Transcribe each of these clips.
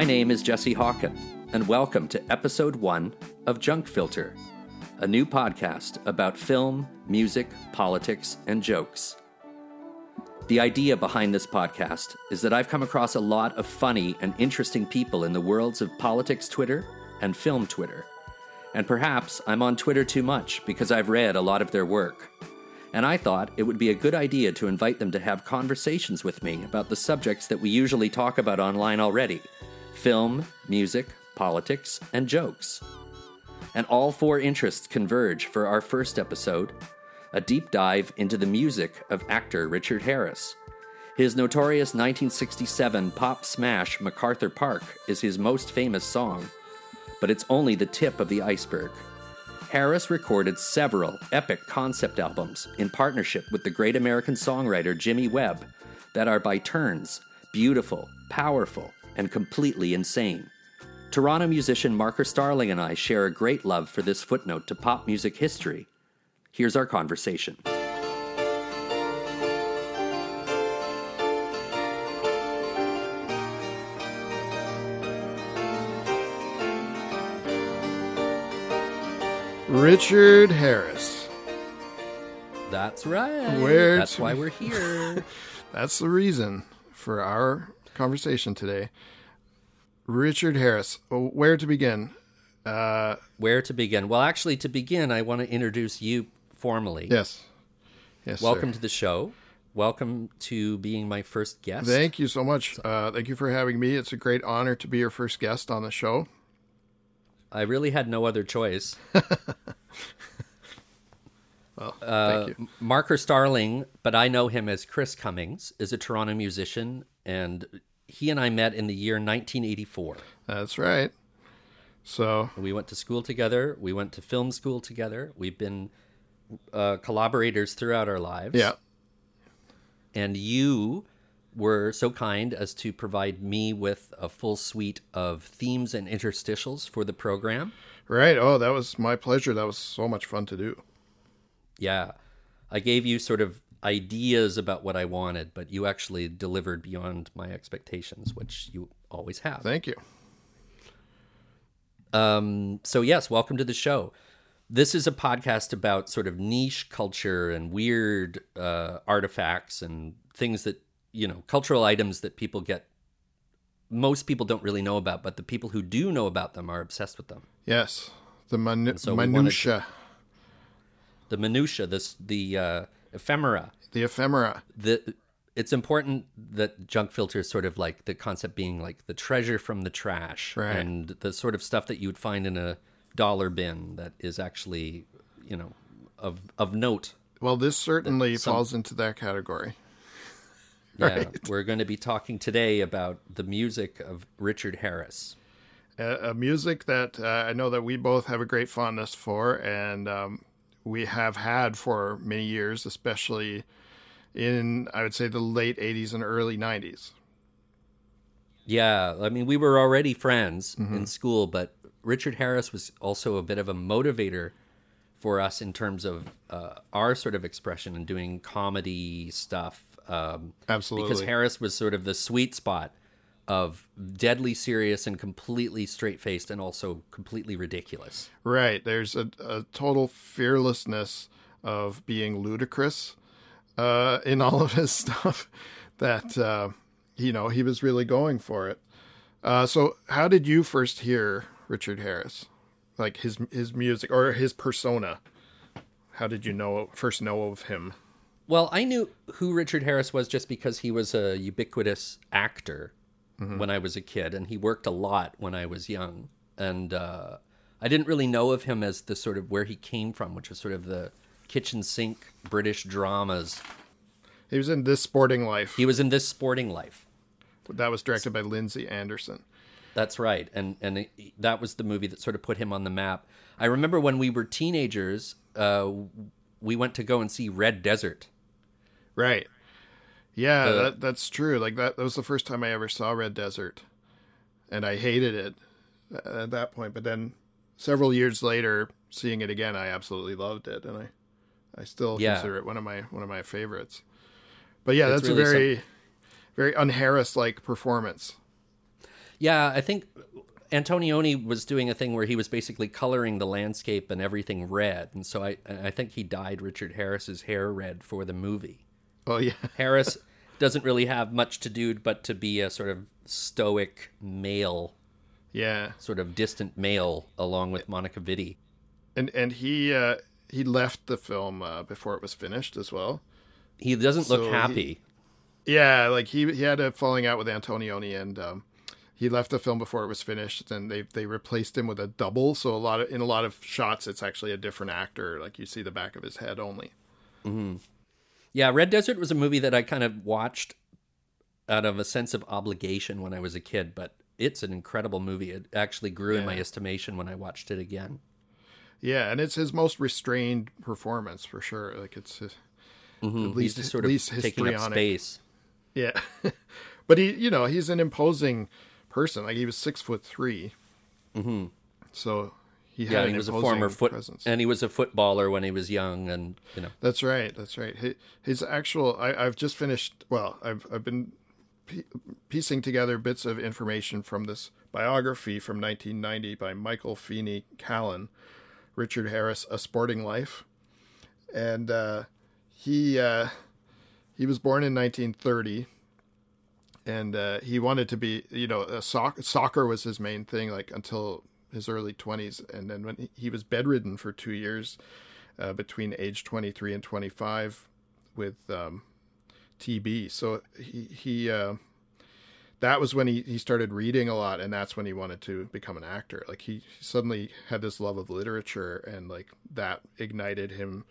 My name is Jesse Hawken, and welcome to episode one of Junk Filter, a new podcast about film, music, politics, and jokes. The idea behind this podcast is that I've come across a lot of funny and interesting people in the worlds of politics Twitter and film Twitter. And perhaps I'm on Twitter too much because I've read a lot of their work. And I thought it would be a good idea to invite them to have conversations with me about the subjects that we usually talk about online already film, music, politics, and jokes. And all four interests converge for our first episode a deep dive into the music of actor Richard Harris. His notorious 1967 pop smash MacArthur Park is his most famous song, but it's only the tip of the iceberg. Harris recorded several epic concept albums in partnership with the great American songwriter Jimmy Webb that are by turns beautiful, powerful, and completely insane. Toronto musician Marker Starling and I share a great love for this footnote to pop music history. Here's our conversation. Richard Harris. That's right. Where That's to- why we're here. That's the reason for our conversation today. Richard Harris. Where to begin? Uh, where to begin? Well, actually, to begin, I want to introduce you formally. yes. Yes. Welcome sir. to the show. Welcome to being my first guest. Thank you so much. Uh, thank you for having me. It's a great honor to be your first guest on the show. I really had no other choice. Well, Uh, thank you. Marker Starling, but I know him as Chris Cummings, is a Toronto musician, and he and I met in the year 1984. That's right. So, We went to school together. We went to film school together. We've been uh, collaborators throughout our lives. yeah. And you were so kind as to provide me with a full suite of themes and interstitials for the program. Right. Oh, that was my pleasure. That was so much fun to do. Yeah. I gave you sort of ideas about what I wanted, but you actually delivered beyond my expectations, which you always have. Thank you. Um, so, yes, welcome to the show. This is a podcast about sort of niche culture and weird uh, artifacts and things that, you know, cultural items that people get, most people don't really know about, but the people who do know about them are obsessed with them. Yes. The minu- so to- minutia, The minutia, this, the uh, ephemera, the ephemera. the it's important that junk filter is sort of like the concept being like the treasure from the trash Right. and the sort of stuff that you would find in a dollar bin that is actually you know of of note Well, this certainly some- falls into that category. yeah we're going to be talking today about the music of richard harris a, a music that uh, I know that we both have a great fondness for, and um, we have had for many years, especially in I would say the late '80s and early '90s. yeah i mean we were already friends in school but richard harris was also a bit of a motivator for us in terms of uh, our sort of expression and doing comedy stuff um, Absolutely, because Harris was sort of the sweet spot of deadly serious and completely straight faced and also completely ridiculous. right? There's a, a total fearlessness of being ludicrous uh, in all of his stuff. That uh, you know he was really going for it. Uh, so, how did you first hear Richard Harris, like his his music or his persona? How did you know first know of him? Well, I knew who Richard Harris was just because he was a ubiquitous actor when I was a kid, and he worked a lot when I was young. And uh, I didn't really know of him as the sort of where he came from, which was sort of the kitchen sink British dramas. He was in This Sporting Life. He was in this sporting life. that was directed by Lindsay Anderson. That's right, and and it, that was the movie that sort of put him on the map. I remember when we were teenagers, uh, we went to go and see Red Desert. Right. Yeah, The- that, that's true. Like that, that was the first time I ever saw Red Desert, and I hated it at that point. But then, several years later, seeing it again, I absolutely loved it, and I, I still Yeah. consider it one of my one of my favorites. But yeah, It's that's really a very, very unharris like performance. Yeah, I think Antonioni was doing a thing where he was basically coloring the landscape and everything red, and so I I think he dyed Richard Harris's hair red for the movie. Oh yeah, Harris doesn't really have much to do but to be a sort of stoic male, yeah, sort of distant male, along with Monica Vitti. and and he uh, he left the film uh, before it was finished as well. He doesn't So look he- happy. Yeah, like he he had a falling out with Antonioni, and um, he left the film before it was finished. And they they replaced him with a double. So a lot of in a lot of shots, it's actually a different actor. Like you see the back of his head only. Yeah, Red Desert was a movie that I kind of watched out of a sense of obligation when I was a kid, but it's an incredible movie. It actually grew in my estimation when I watched it again. Yeah, and it's his most restrained performance for sure. Like it's his, at He's least sort of least taking up space. Yeah, but he you know he's an imposing person. Like he was six foot 3 mm-hmm. So he had Yeah, he was a former foot, presence. and he was a footballer when he was young, and you know, That's right. That's right. His, his actual. I, I've just finished. Well, I've I've been pie- piecing together bits of information from this biography from 1990 by Michael Feeney Callan, Richard Harris, A Sporting Life, and uh, he uh, he was born in 1930. And uh, he wanted to be, you know, a soc- soccer was his main thing, like until his early 20s. And then when he, was bedridden for two years, uh, between age 23 and 25 with um, TB. So he he uh, that was when he, he started reading a lot, and that's when he wanted to become an actor. Like he suddenly had this love of literature, and like that ignited him.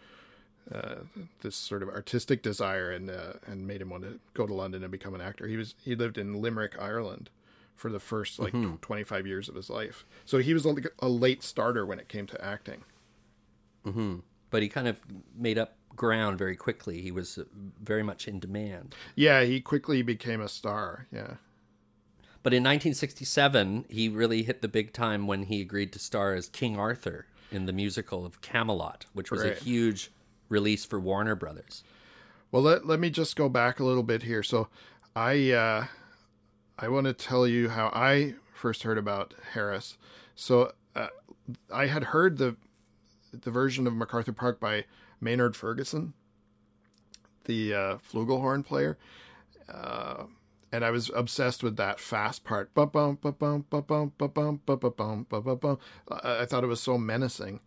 Uh, this sort of artistic desire and uh, and made him want to go to London and become an actor. He was he lived in Limerick, Ireland, for the first like tw 25 years of his life. So he was like a late starter when it came to acting. but he kind of made up ground very quickly. He was uh, very much in demand. Yeah, he quickly became a star. Yeah. But in 1967, he really hit the big time when he agreed to star as King Arthur in the musical of Camelot, which was Right. a huge release for Warner Brothers. Well, let, let me just go back a little bit here. So, I uh, I want to tell you how I first heard about Harris. So uh, I had heard the the version of MacArthur Park by Maynard Ferguson, the uh, flugelhorn player, uh, and I was obsessed with that fast part. I thought it was so menacing,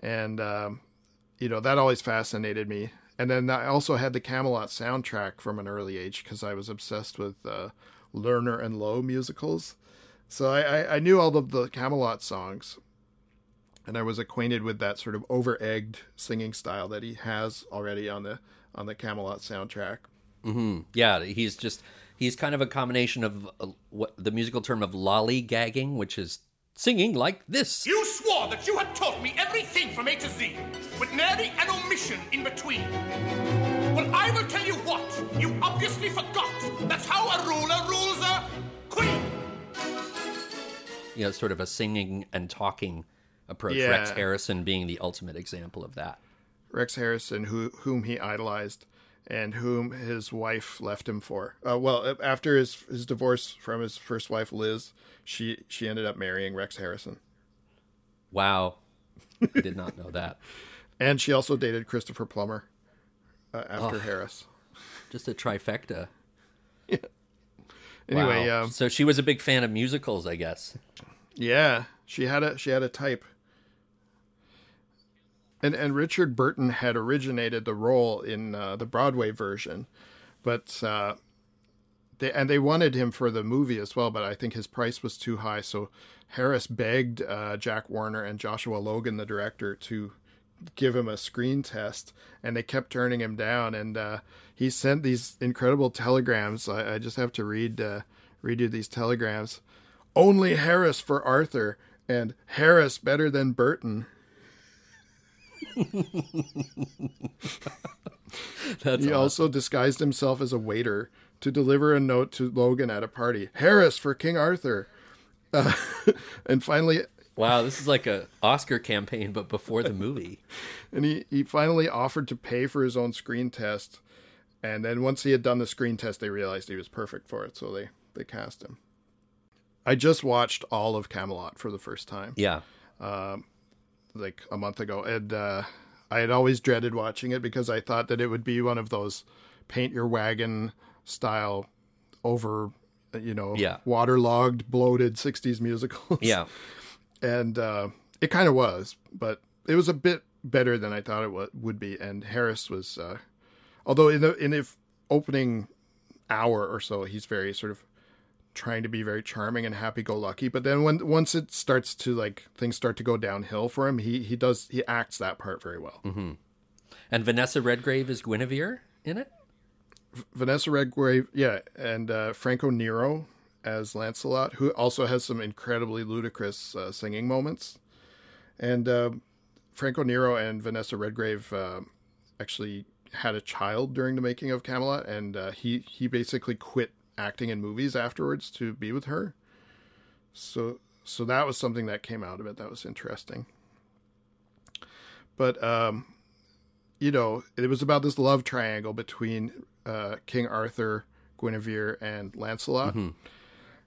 and um, you know that always fascinated me. And then I also had the Camelot soundtrack from an early age because I was obsessed with Lerner and Loewe musicals. So I, I, I knew all of the Camelot songs, and I was acquainted with that sort of over-egged singing style that he has already on the on the Camelot soundtrack. Yeah, he's just he's kind of a combination of uh, what the musical term of lollygagging, which is singing like this. You swore that you had taught me everything from A to Z, with nary an omission in between. Well, I will tell you what. You obviously forgot. That's how a ruler rules a queen. You know, sort of a singing and talking approach. Yeah. Rex Harrison being the ultimate example of that. Rex Harrison, who whom he idolized, and whom his wife left him for. Uh, well, after his his divorce from his first wife Liz, she she ended up marrying Rex Harrison, Wow, I did not know that. and she also dated Christopher Plummer uh, after Harris. Just a trifecta. yeah. Anyway, Wow. um, so she was a big fan of musicals, I guess. yeah, she had a she had a type. And and Richard Burton had originated the role in uh, the Broadway version, but uh, they and they wanted him for the movie as well. But I think his price was too high, so Harris begged uh, Jack Warner and Joshua Logan, the director, to give him a screen test, and they kept turning him down. And uh, he sent these incredible telegrams. I, I just have to read uh, read you these telegrams. Only Harris for Arthur, and Harris better than Burton. That's He awesome. also disguised himself as a waiter to deliver a note to Logan at a party. Harris for King Arthur. Uh, and finally, wow. This is like a Oscar campaign, but before the movie. and he, he finally offered to pay for his own screen test. And then once he had done the screen test, they realized he was perfect for it, so they, they cast him. I just watched all of Camelot for the first time, Yeah. like a month ago, and uh, I had always dreaded watching it because I thought that it would be one of those paint your wagon style, over, you know, Yeah. waterlogged, bloated '60s musicals. Yeah. and uh, it kind of was, but it was a bit better than I thought it would be. And Harris was, uh, although in the in the opening hour or so, he's very sort of trying to be very charming and happy-go-lucky. But then when once it starts to like things start to go downhill for him, he he does he acts that part very well. And Vanessa Redgrave is Guinevere in it? Vanessa Redgrave, yeah, and uh, Franco Nero as Lancelot, who also has some incredibly ludicrous uh, singing moments. And uh, Franco Nero and Vanessa Redgrave uh, actually had a child during the making of Camelot, and uh, he he basically quit acting in movies afterwards to be with her. So so that was something that came out of it that was interesting. But um, you know, it was about this love triangle between uh, King Arthur, Guinevere, and Lancelot.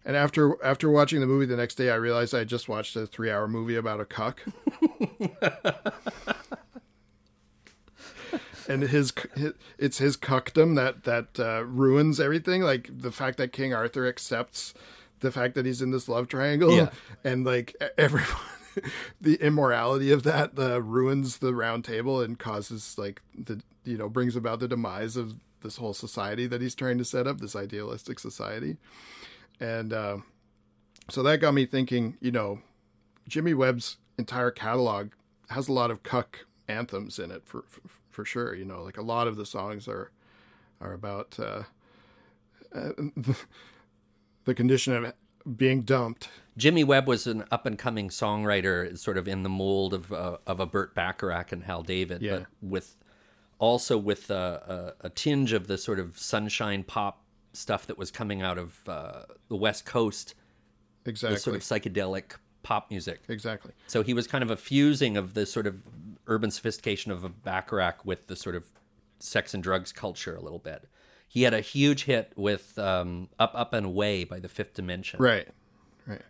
And after after watching the movie the next day, I realized I just watched a three hour movie about a cuck. and his, his it's his cuckdom that that uh, ruins everything. Like the fact that King Arthur accepts the fact that he's in this love triangle, Yeah. and like everyone. the immorality of that uh, ruins the round table and causes like the you know brings about the demise of this whole society that he's trying to set up this idealistic society and uh, so that got me thinking you know jimmy webb's entire catalog has a lot of cuck anthems in it for for, for sure you know like a lot of the songs are are about uh, uh, the condition of being dumped Jimmy Webb was an up and coming songwriter, sort of in the mold of uh, of a Burt Bacharach and Hal David, Yeah. but with also with a, a, a tinge of the sort of sunshine pop stuff that was coming out of uh, the West Coast, exactly the sort of psychedelic pop music. exactly So he was kind of a fusing of the sort of urban sophistication of a Bacharach with the sort of sex and drugs culture a little bit. He had a huge hit with um, "Up, Up and Away" by the Fifth Dimension, right right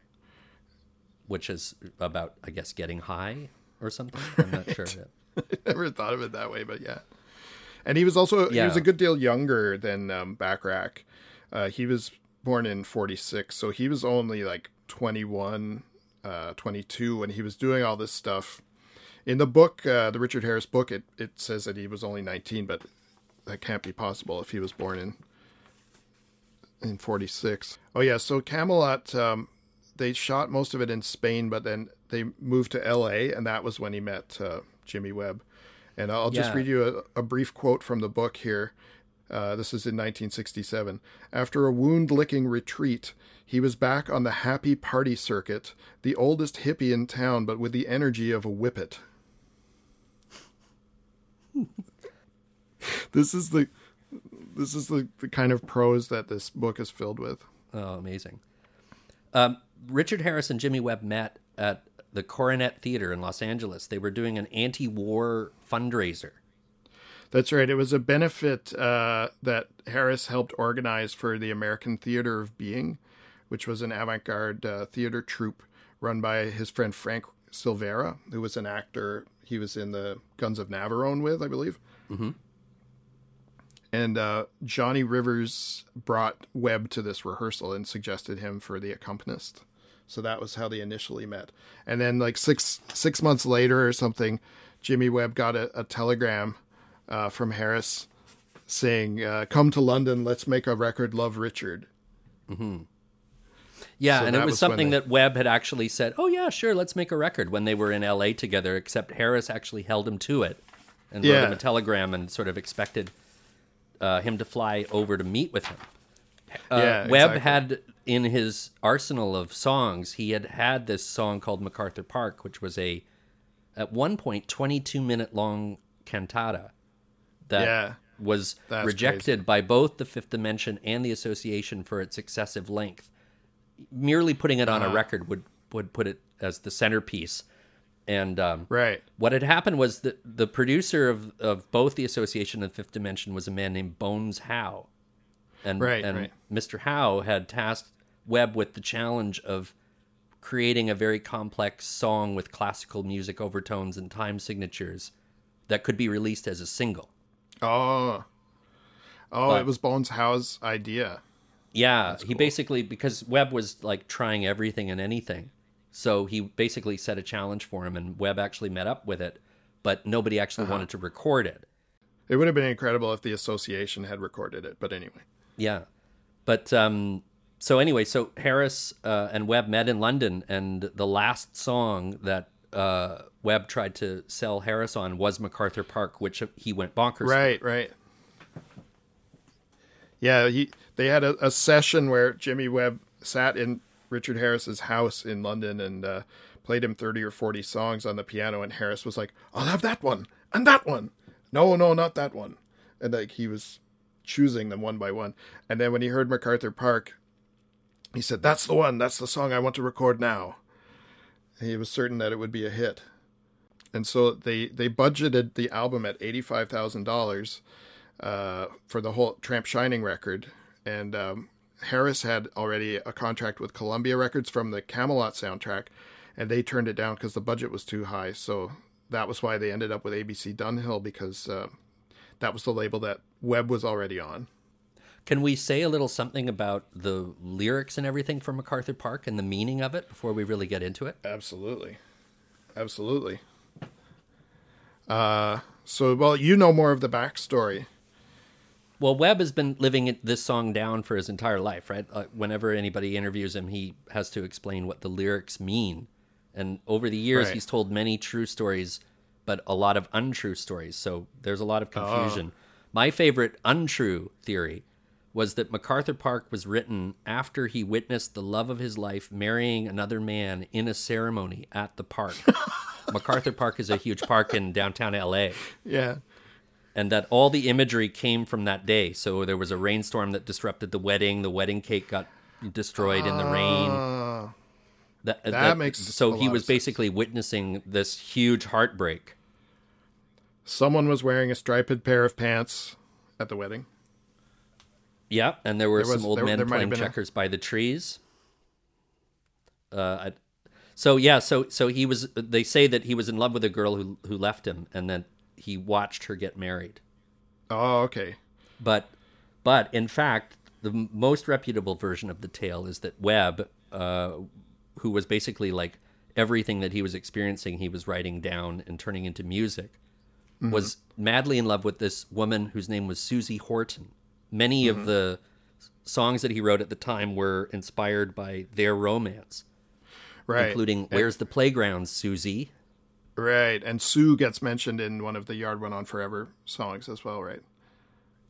which is about, I guess, getting high or something. I'm not sure. I never thought of it that way, but yeah. And he was also he was a good deal younger than um, Bacharach. Uh, he was born in '46, so he was only like 21, uh, 22 when he was doing all this stuff. In the book, uh, the Richard Harris book, it it says that he was only 19, but that can't be possible if he was born in in 46. Oh yeah, so Camelot um, they shot most of it in Spain, but then they moved to L.A. and that was when he met uh, Jimmy Webb. And I'll just Yeah. read you a, a brief quote from the book here. Uh, this is in 1967. After a wound-licking retreat, he was back on the happy party circuit, the oldest hippie in town, but with the energy of a whippet. this is the this is the, the kind of prose that this book is filled with. Oh, amazing. Um, Richard Harris and Jimmy Webb met at the Coronet Theater in Los Angeles. They were doing an anti-war fundraiser. That's right. It was a benefit uh, that Harris helped organize for the American Theater of Being, which was an avant garde uh, theater troupe run by his friend Frank Silvera, who was an actor. He was in the Guns of Navarone with, I believe. Mm-hmm. And uh, Johnny Rivers brought Webb to this rehearsal and suggested him for the accompanist. So that was how they initially met. And then, like six six months later or something, Jimmy Webb got a, a telegram uh, from Harris saying, uh, "Come to London, let's make a record, Love Richard." Yeah, So and it was, was something they- that Webb had actually said, "Oh yeah, sure, let's make a record." When they were in L.A. together, except Harris actually held him to it and wrote Yeah. him a telegram and sort of expected uh, him to fly over to meet with him. Uh, Yeah, Webb exactly. had in his arsenal of songs, he had had this song called MacArthur Park, which was a at one point 22 minute long cantata that Yeah, was rejected by both the Fifth Dimension and the Association for its excessive length. Merely putting it on a record would would put it as the centerpiece. And um, Right. what had happened was that the producer of, of both the Association and Fifth Dimension was a man named Bones Howe. And, Right, and right. Mr. Howe had tasked Webb with the challenge of creating a very complex song with classical music overtones and time signatures that could be released as a single. Oh. Oh, But- it was Bones Howe's idea. Yeah, he basically because Webb was like trying everything and anything. So he basically set a challenge for him and Webb actually met up with it, but nobody actually wanted to record it. It would have been incredible if the association had recorded it, but anyway. Yeah. But um so anyway, so Harris uh, and Webb met in London and the last song that uh Webb tried to sell Harris on was MacArthur Park, which he went bonkers. for. Right, right. Yeah, he they had a, a session where Jimmy Webb sat in Richard Harris's house in London and uh, played him thirty or forty songs on the piano, and Harris was like, "I'll have that one and that one." No, no, not that one. And like he was choosing them one by one. And then when he heard MacArthur Park, he said, "That's the one. That's the song I want to record now." He was certain that it would be a hit and so they they budgeted the album at eighty five thousand dollars uh, for the whole Tramp Shining record, and um, Harris had already a contract with Columbia Records from the Camelot soundtrack, and they turned it down because the budget was too high. So that was why they ended up with ABC Dunhill because uh, that was the label that Webb was already on. Can we say a little something about the lyrics and everything for MacArthur Park and the meaning of it before we really get into it? Absolutely, absolutely. Uh, so well, you know more of the backstory. Well, Webb has been living this song down for his entire life, right? Uh, whenever anybody interviews him, he has to explain what the lyrics mean. And over the years, Right. he's told many true stories, but a lot of untrue stories. So there's a lot of confusion. My favorite untrue theory was that MacArthur Park was written after he witnessed the love of his life marrying another man in a ceremony at the park. MacArthur Park is a huge park in downtown LA Yeah. and that all the imagery came from that day. So there was a rainstorm that disrupted the wedding. The wedding cake got destroyed in the ah. rain. That, That makes so he was of sense. basically witnessing this huge heartbreak. Someone was wearing a striped pair of pants at the wedding. Yeah, and there were There was- some old there- men there playing have been a- checkers by the trees. Uh, I, so yeah, so so he was. They say that he was in love with a girl who who left him, and then he watched her get married. Oh, okay. But, but in fact, the most reputable version of the tale is that Webb, uh, who was basically like everything that he was experiencing, he was writing down and turning into music, was madly in love with this woman whose name was Susie Horton. Many of mm-hmm. the songs that he wrote at the time were inspired by their romance, Right. including "Where's the Playground, Susie." Right. And Sue gets mentioned in one of the Yard Went On Forever songs as well, right?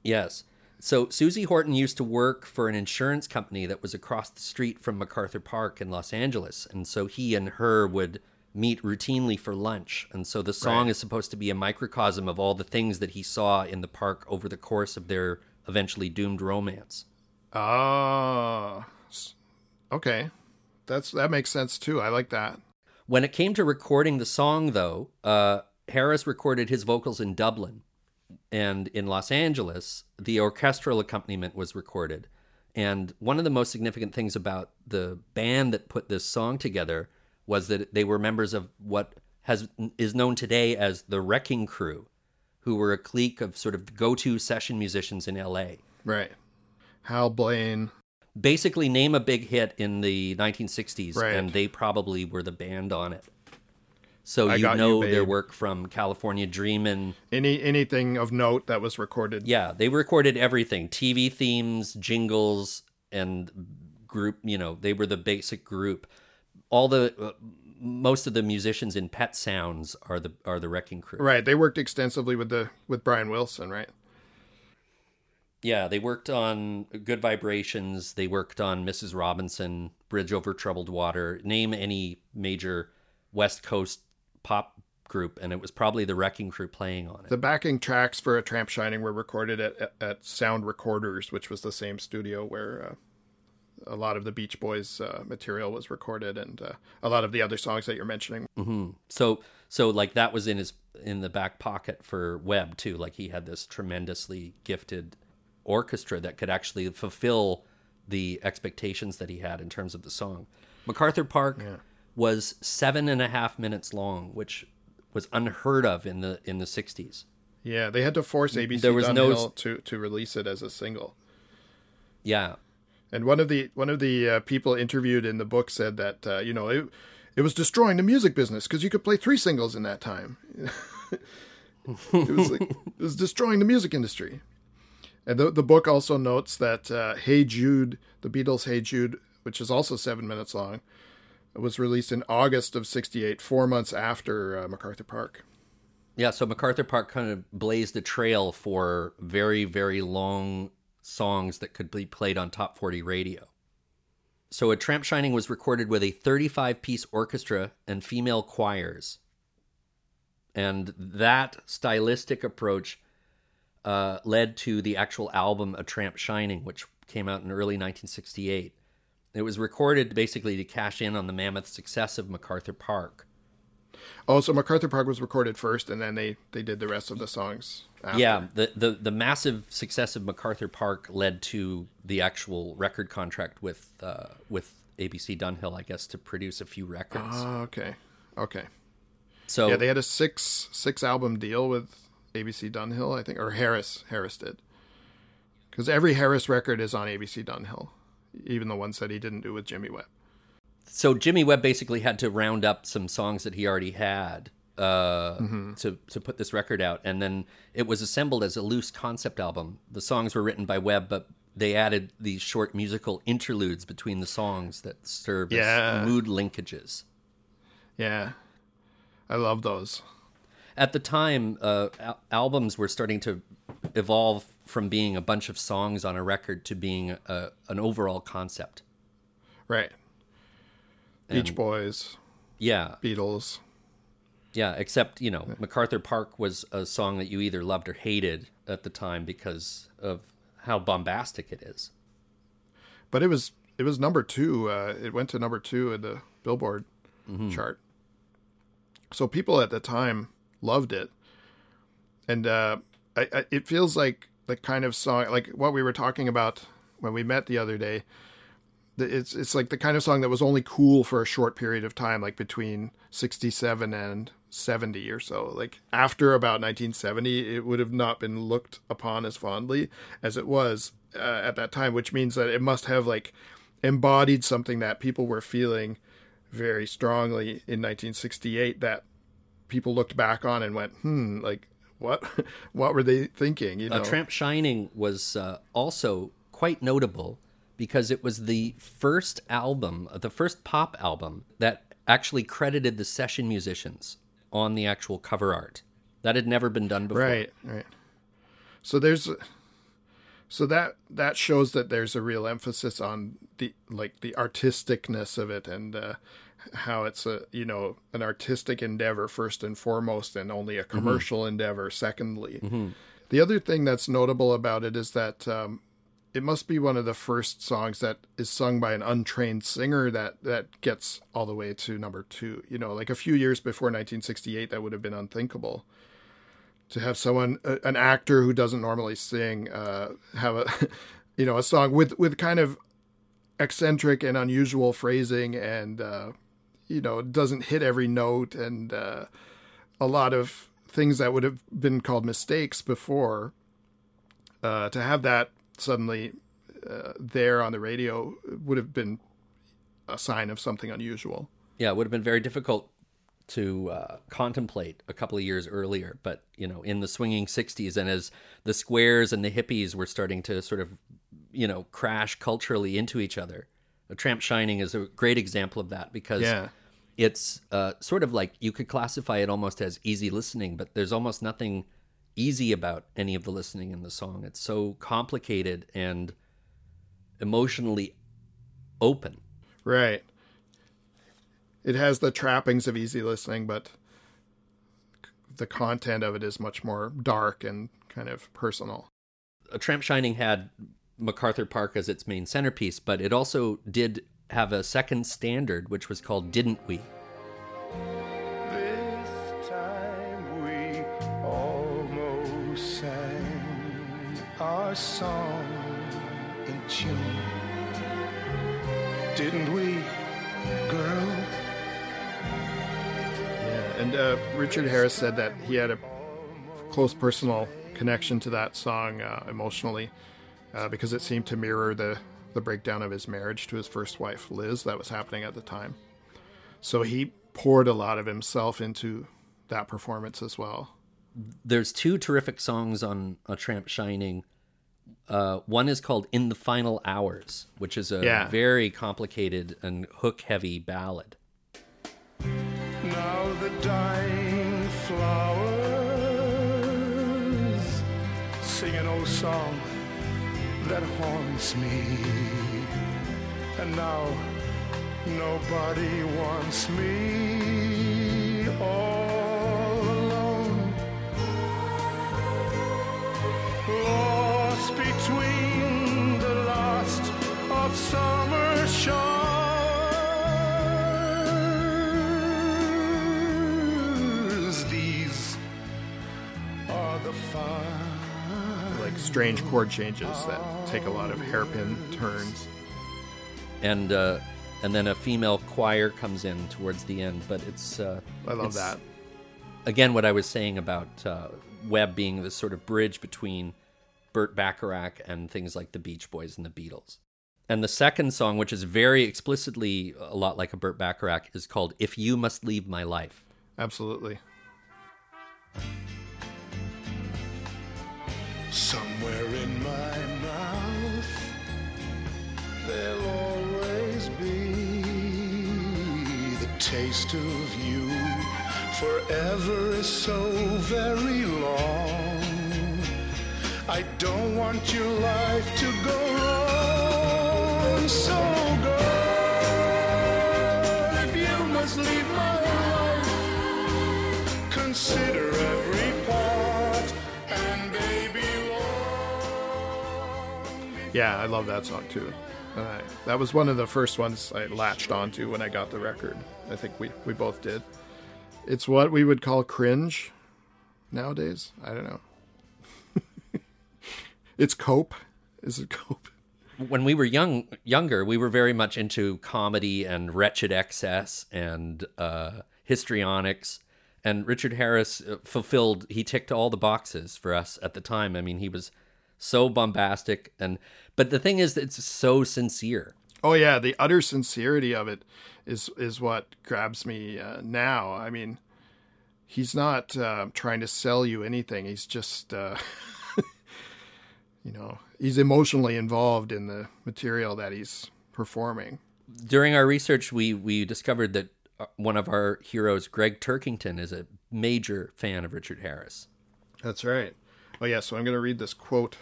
Yes. So Susie Horton used to work for an insurance company that was across the street from MacArthur Park in Los Angeles. And so he and her would meet routinely for lunch. And so the song Right. is supposed to be a microcosm of all the things that he saw in the park over the course of their eventually doomed romance. Ah. s- okay. That's that makes sense too. I like that. When it came to recording the song, though, uh, Harris recorded his vocals in Dublin. And in Los Angeles, the orchestral accompaniment was recorded. And one of the most significant things about the band that put this song together was that they were members of what has is known today as the Wrecking Crew, who were a clique of sort of go-to session musicians in LA. Right. Hal Blaine. Basically, name a big hit in the 1960s, Right. and they probably were the band on it. So I you Got You, know their work from California Dreamin'. Any anything of note that was recorded. Yeah, they recorded everything: TV themes, jingles, and group. You know, they were the basic group. All the uh, most of the musicians in Pet Sounds are the are the Wrecking Crew. Right. They worked extensively with the with Brian Wilson, right? Yeah, they worked on Good Vibrations. They worked on Mrs. Robinson, Bridge Over Troubled Water. Name any major West Coast pop group, and it was probably the Wrecking Crew playing on it. The backing tracks for A Tramp Shining were recorded at, at, at Sound Recorders, which was the same studio where uh, a lot of the Beach Boys uh, material was recorded, and uh, a lot of the other songs that you're mentioning. So so like that was in his in the back pocket for Webb too. Like he had this tremendously gifted orchestra that could actually fulfill the expectations that he had in terms of the song. MacArthur Park was seven and a half minutes long, which was unheard of in the in the '60s. Yeah, they had to force ABC There was no- Dunhill to to release it as a single. Yeah, And one of the one of the uh, people interviewed in the book said that uh, you know it it was destroying the music business because you could play three singles in that time. it was like, it was destroying the music industry. And the the book also notes that uh, Hey Jude, the Beatles' Hey Jude, which is also seven minutes long, was released in August of '68, four months after uh, MacArthur Park. yeah. So MacArthur Park kind of blazed the trail for very very long songs that could be played on top 40 radio. So a Tramp Shining was recorded with a 35 piece orchestra and female choirs. And that stylistic approach uh, led to the actual album A Tramp Shining, which came out in early 1968. It was recorded basically to cash in on the mammoth success of MacArthur Park. Oh, so MacArthur Park was recorded first, and then they they did the rest of the songs. After. Yeah, the, the the massive success of MacArthur Park led to the actual record contract with uh, with ABC Dunhill, I guess, to produce a few records. Oh, okay. Okay. so Yeah, they had a six six album deal with ABC Dunhill, I think, or Harris. Harris did. Because every Harris record is on ABC Dunhill, even the ones that he didn't do with Jimmy Webb. So Jimmy Webb basically had to round up some songs that he already had uh, to to put this record out, and then it was assembled as a loose concept album. The songs were written by Webb, but they added these short musical interludes between the songs that serve Yeah. as mood linkages. Yeah, I love those. At the time, uh, al- albums were starting to evolve from being a bunch of songs on a record to being a, an overall concept. Right. Beach Boys, Yeah, Beatles. yeah. Except you know, MacArthur Park was a song that you either loved or hated at the time because of how bombastic it is. But it was it was number two. Uh, it went to number two in the Billboard chart. So people at the time loved it, and uh, I, I, it feels like the kind of song like what we were talking about when we met the other day. The- It's it's like the kind of song that was only cool for a short period of time, like between sixty seven and seventy or so. Like after about nineteen seventy, it would have not been looked upon as fondly as it was uh, at that time, which means that it must have like embodied something that people were feeling very strongly in 1968 that people looked back on and went, hmm, like what, what were they thinking? You know, Uh, Tramp Shining was uh, also quite notable because it was the first album, the first pop album that actually credited the session musicians on the actual cover art. That had never been done before. right, right. So there's, so that that shows that there's a real emphasis on the like the artisticness of it and uh, how it's a you know an artistic endeavor first and foremost, and only a commercial endeavor secondly. The other thing that's notable about it is that um, it must be one of the first songs that is sung by an untrained singer that that gets all the way to number two. You know, like a few years before 1968, that would have been unthinkable to have someone, an actor who doesn't normally sing, uh, have a, you know, a song with with kind of eccentric and unusual phrasing, and uh, you know, doesn't hit every note, and uh, a lot of things that would have been called mistakes before. Uh, to have that suddenly uh, there on the radio would have been a sign of something unusual. Yeah, it would have been very difficult to uh, contemplate a couple of years earlier. But, you know, in the swinging 60s, and as the squares and the hippies were starting to sort of, you know, crash culturally into each other, A Tramp Shining is a great example of that because Yeah. it's uh, sort of like you could classify it almost as easy listening, but there's almost nothing easy about any of the listening in the song. It's so complicated and emotionally open. Right. It has the trappings of easy listening, but the content of it is much more dark and kind of personal. A Tramp Shining had MacArthur Park as its main centerpiece, but it also did have a second standard, which was called Didn't We? Our song in tune. didn't we, girl? Yeah, and uh, Richard Harris said that he had a close personal connection to that song uh, emotionally uh, because it seemed to mirror the, the breakdown of his marriage to his first wife, Liz, that was happening at the time. So he poured a lot of himself into that performance as well. There's two terrific songs on A Tramp Shining. Uh, one is called In the Final Hours, which is a Yeah. very complicated and hook heavy ballad. Now the dying flowers sing an old song that haunts me. And now nobody wants me all of summer showers. These are the fires. Like strange chord changes that take a lot of hairpin turns. and uh, and then a female choir comes in towards the end. But it's uh, I love it's- that. Again, what I was saying about uh, Webb being the sort of bridge between Burt Bacharach and things like the Beach Boys and the Beatles. And the second song, which is very explicitly a lot like a Burt Bacharach, is called "If You Must Leave My Life." Absolutely. Somewhere in my mouth, there'll always be the taste of you. Forever is so very long. I don't want your life to go wrong. So go if you must leave my life. Consider every part and baby. Yeah, I love that song too. Uh, that was one of the first ones I latched onto when I got the record. I think we, we both did. It's what we would call cringe nowadays. I don't know. it's cope. Is it cope? When we were young younger we were very much into comedy and wretched excess and uh, histrionics and richard harris uh, fulfilled he ticked all the boxes for us at the time i mean he was so bombastic and but the thing is it's so sincere Oh yeah, the utter sincerity of it is is what grabs me uh, now. I mean, he's not uh, trying to sell you anything. He's just, uh, you know, he's emotionally involved in the material that he's performing. during our research we we discovered that uh, one of our heroes gregg turkington is a major fan of richard harris That's right. Oh yeah, so I'm going to read this quote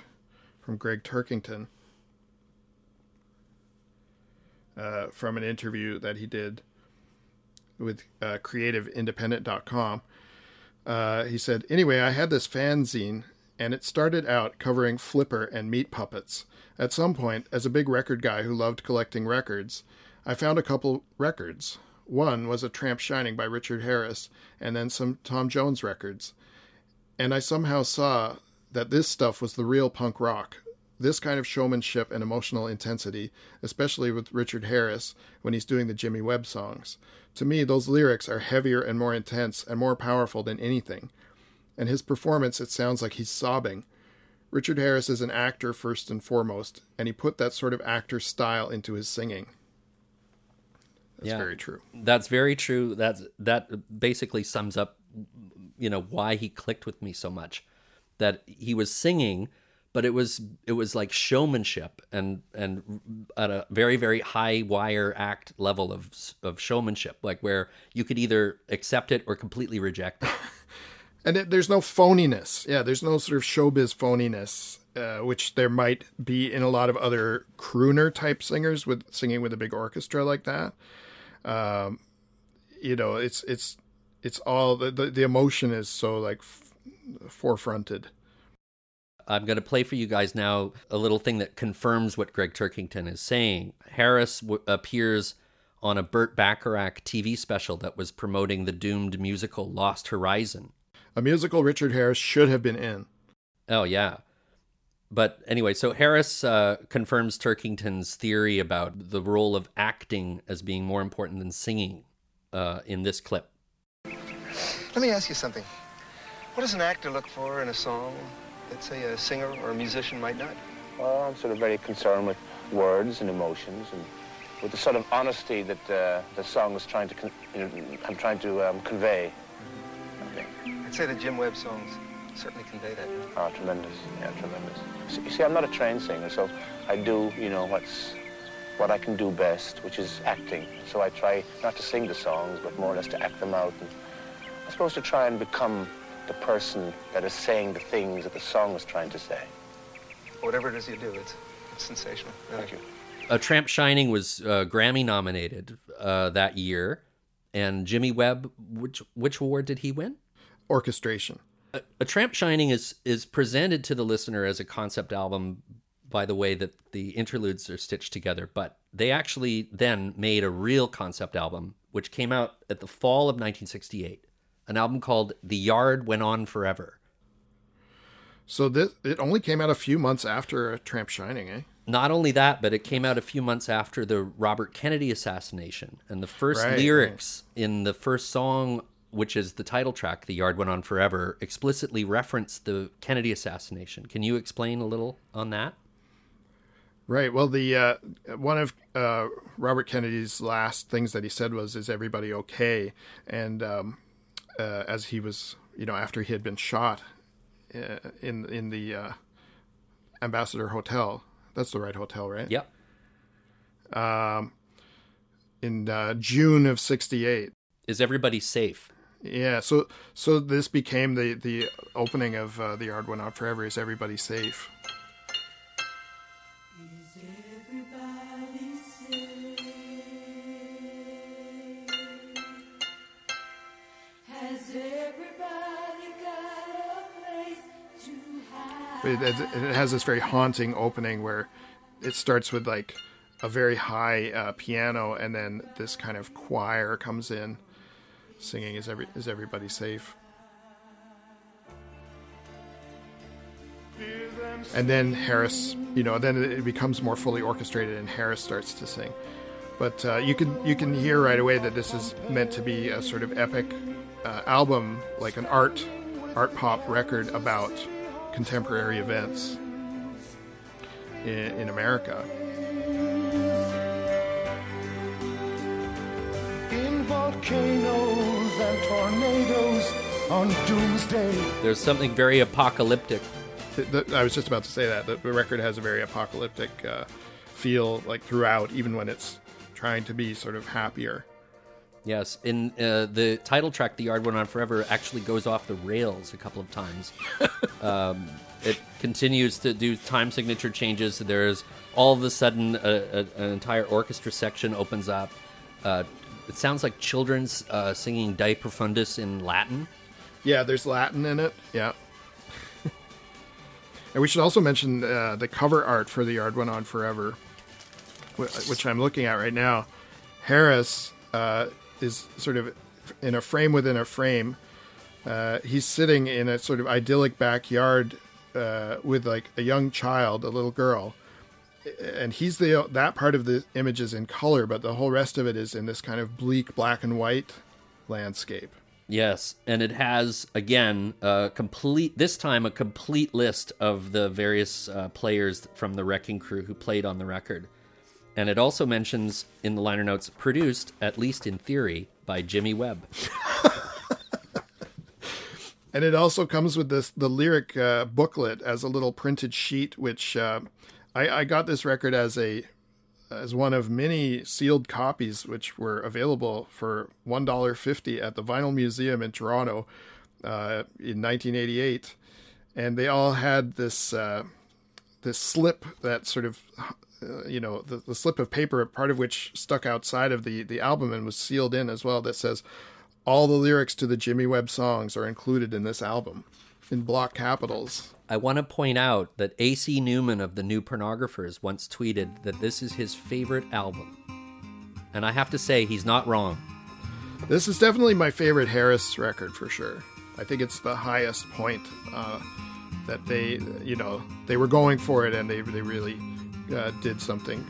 from Gregg Turkington uh, from an interview that he did with uh, CreativeIndependent.com. Uh, he said, "Anyway, I had this fanzine, and it started out covering Flipper and meat puppets. At some point, as a big record guy who loved collecting records, I found a couple records. One was A Tramp Shining by Richard Harris, and then some Tom Jones records." and I somehow saw that this stuff was the real punk rock. This kind of showmanship and emotional intensity, especially with Richard Harris when he's doing the Jimmy Webb songs. To me, those lyrics are heavier and more intense and more powerful than anything. And his performance, it sounds like he's sobbing. Richard Harris is an actor first and foremost, and he put that sort of actor style into his singing. That's Yeah. very true. That's very true. That's that basically sums up, you know, why he clicked with me so much. That he was singing, but it was it was like showmanship and and at a very very high wire act level of of showmanship, like where you could either accept it or completely reject it. And it, there's no phoniness. Yeah, there's no sort of showbiz phoniness, uh, which there might be in a lot of other crooner type singers with singing with a big orchestra like that. Um, you know, it's it's it's all the the, the emotion is so like f- forefronted. I'm going to play for you guys now a little thing that confirms what Gregg Turkington is saying. Harris w- appears on a Burt Bacharach TV special that was promoting the doomed musical Lost Horizon. A musical Richard Harris should have been in. Oh yeah. But anyway, so Harris uh, confirms Turkington's theory about the role of acting as being more important than singing uh, in this clip. Let me ask you something. What does an actor look for in a song that, say, a singer or a musician might not? Well, I'm sort of very concerned with words and emotions and with the sort of honesty that uh, the song is trying to, con- you know, I'm trying to um, convey. I think. I'd say the Jim Webb songs certainly convey that. Oh, tremendous. Yeah, tremendous. See, you see, I'm not a trained singer, so I do, you know, what's what I can do best, which is acting. So I try not to sing the songs, but more or less to act them out. And I suppose to try and become the person that is saying the things that the song is trying to say. Whatever it is you do, it's, it's sensational. Really. Thank you. A Tramp Shining was uh, Grammy nominated uh, that year, and Jimmy Webb, which which award did he win? Orchestration. A, a Tramp Shining is is presented to the listener as a concept album by the way that the interludes are stitched together, but they actually then made a real concept album, which came out at the fall of 1968, an album called The Yard Went On Forever. So this it only came out a few months after Tramp Shining, eh? Not only that, but it came out a few months after the Robert Kennedy assassination. And the first Right, lyrics in the first song, which is the title track, The Yard Went On Forever, explicitly reference the Kennedy assassination. Can you explain a little on that? Right. Well, the uh, one of uh, Robert Kennedy's last things that he said was, "Is everybody okay?" And um, uh, as he was, you know, after he had been shot uh, in in the uh, Ambassador Hotel. That's the right hotel, right? Yep. Um, In uh, June of '68. Is everybody safe? Yeah. So so this became the the opening of uh, the Yard Went On Forever. Is everybody safe? Has everybody got a place to hide? It, it, it has this very haunting opening where it starts with like a very high uh, piano, and then this kind of choir comes in, singing "Is every is everybody safe?" And then Harris, you know, then it becomes more fully orchestrated, and Harris starts to sing. But uh, you can you can hear right away that this is meant to be a sort of epic uh, album, like an art art pop record about contemporary events in, in America. Volcanoes and tornadoes on doomsday. There's something very apocalyptic. The, the, I was just about to say that the, the record has a very apocalyptic uh, feel, like throughout, even when it's trying to be sort of happier. Yes, in uh, the title track, "The Yard Went On Forever," actually goes off the rails a couple of times. um, it continues to do time signature changes. There's all of a sudden a, a, an entire orchestra section opens up. Uh, it sounds like children's uh, singing "De Profundis" in Latin. Yeah, there's Latin in it. Yeah. and we should also mention uh, the cover art for The Yard Went On Forever, which I'm looking at right now. Harris uh, is sort of in a frame within a frame. Uh, he's sitting in a sort of idyllic backyard uh, with like a young child, a little girl, and he's the that part of the image is in color, but the whole rest of it is in this kind of bleak black and white landscape. Yes, and it has again a complete this time a complete list of the various uh, players from the Wrecking Crew who played on the record, and it also mentions in the liner notes produced at least in theory by Jimmy Webb. And it also comes with this the lyric uh, booklet as a little printed sheet, which uh, I, I got this record as a as one of many sealed copies, which were available for one dollar fifty at the Vinyl Museum in Toronto uh, in 1988, and they all had this uh, this slip that sort of uh, you know the, the slip of paper, part of which stuck outside of the the album and was sealed in as well. That says all the lyrics to the Jimmy Webb songs are included in this album in block capitals. I want to point out that AC Newman of the New Pornographers once tweeted that this is his favorite album. And I have to say, he's not wrong. This is definitely my favorite Harris record for sure. I think it's the highest point uh, that they you know they were going for it and they they really uh, did something.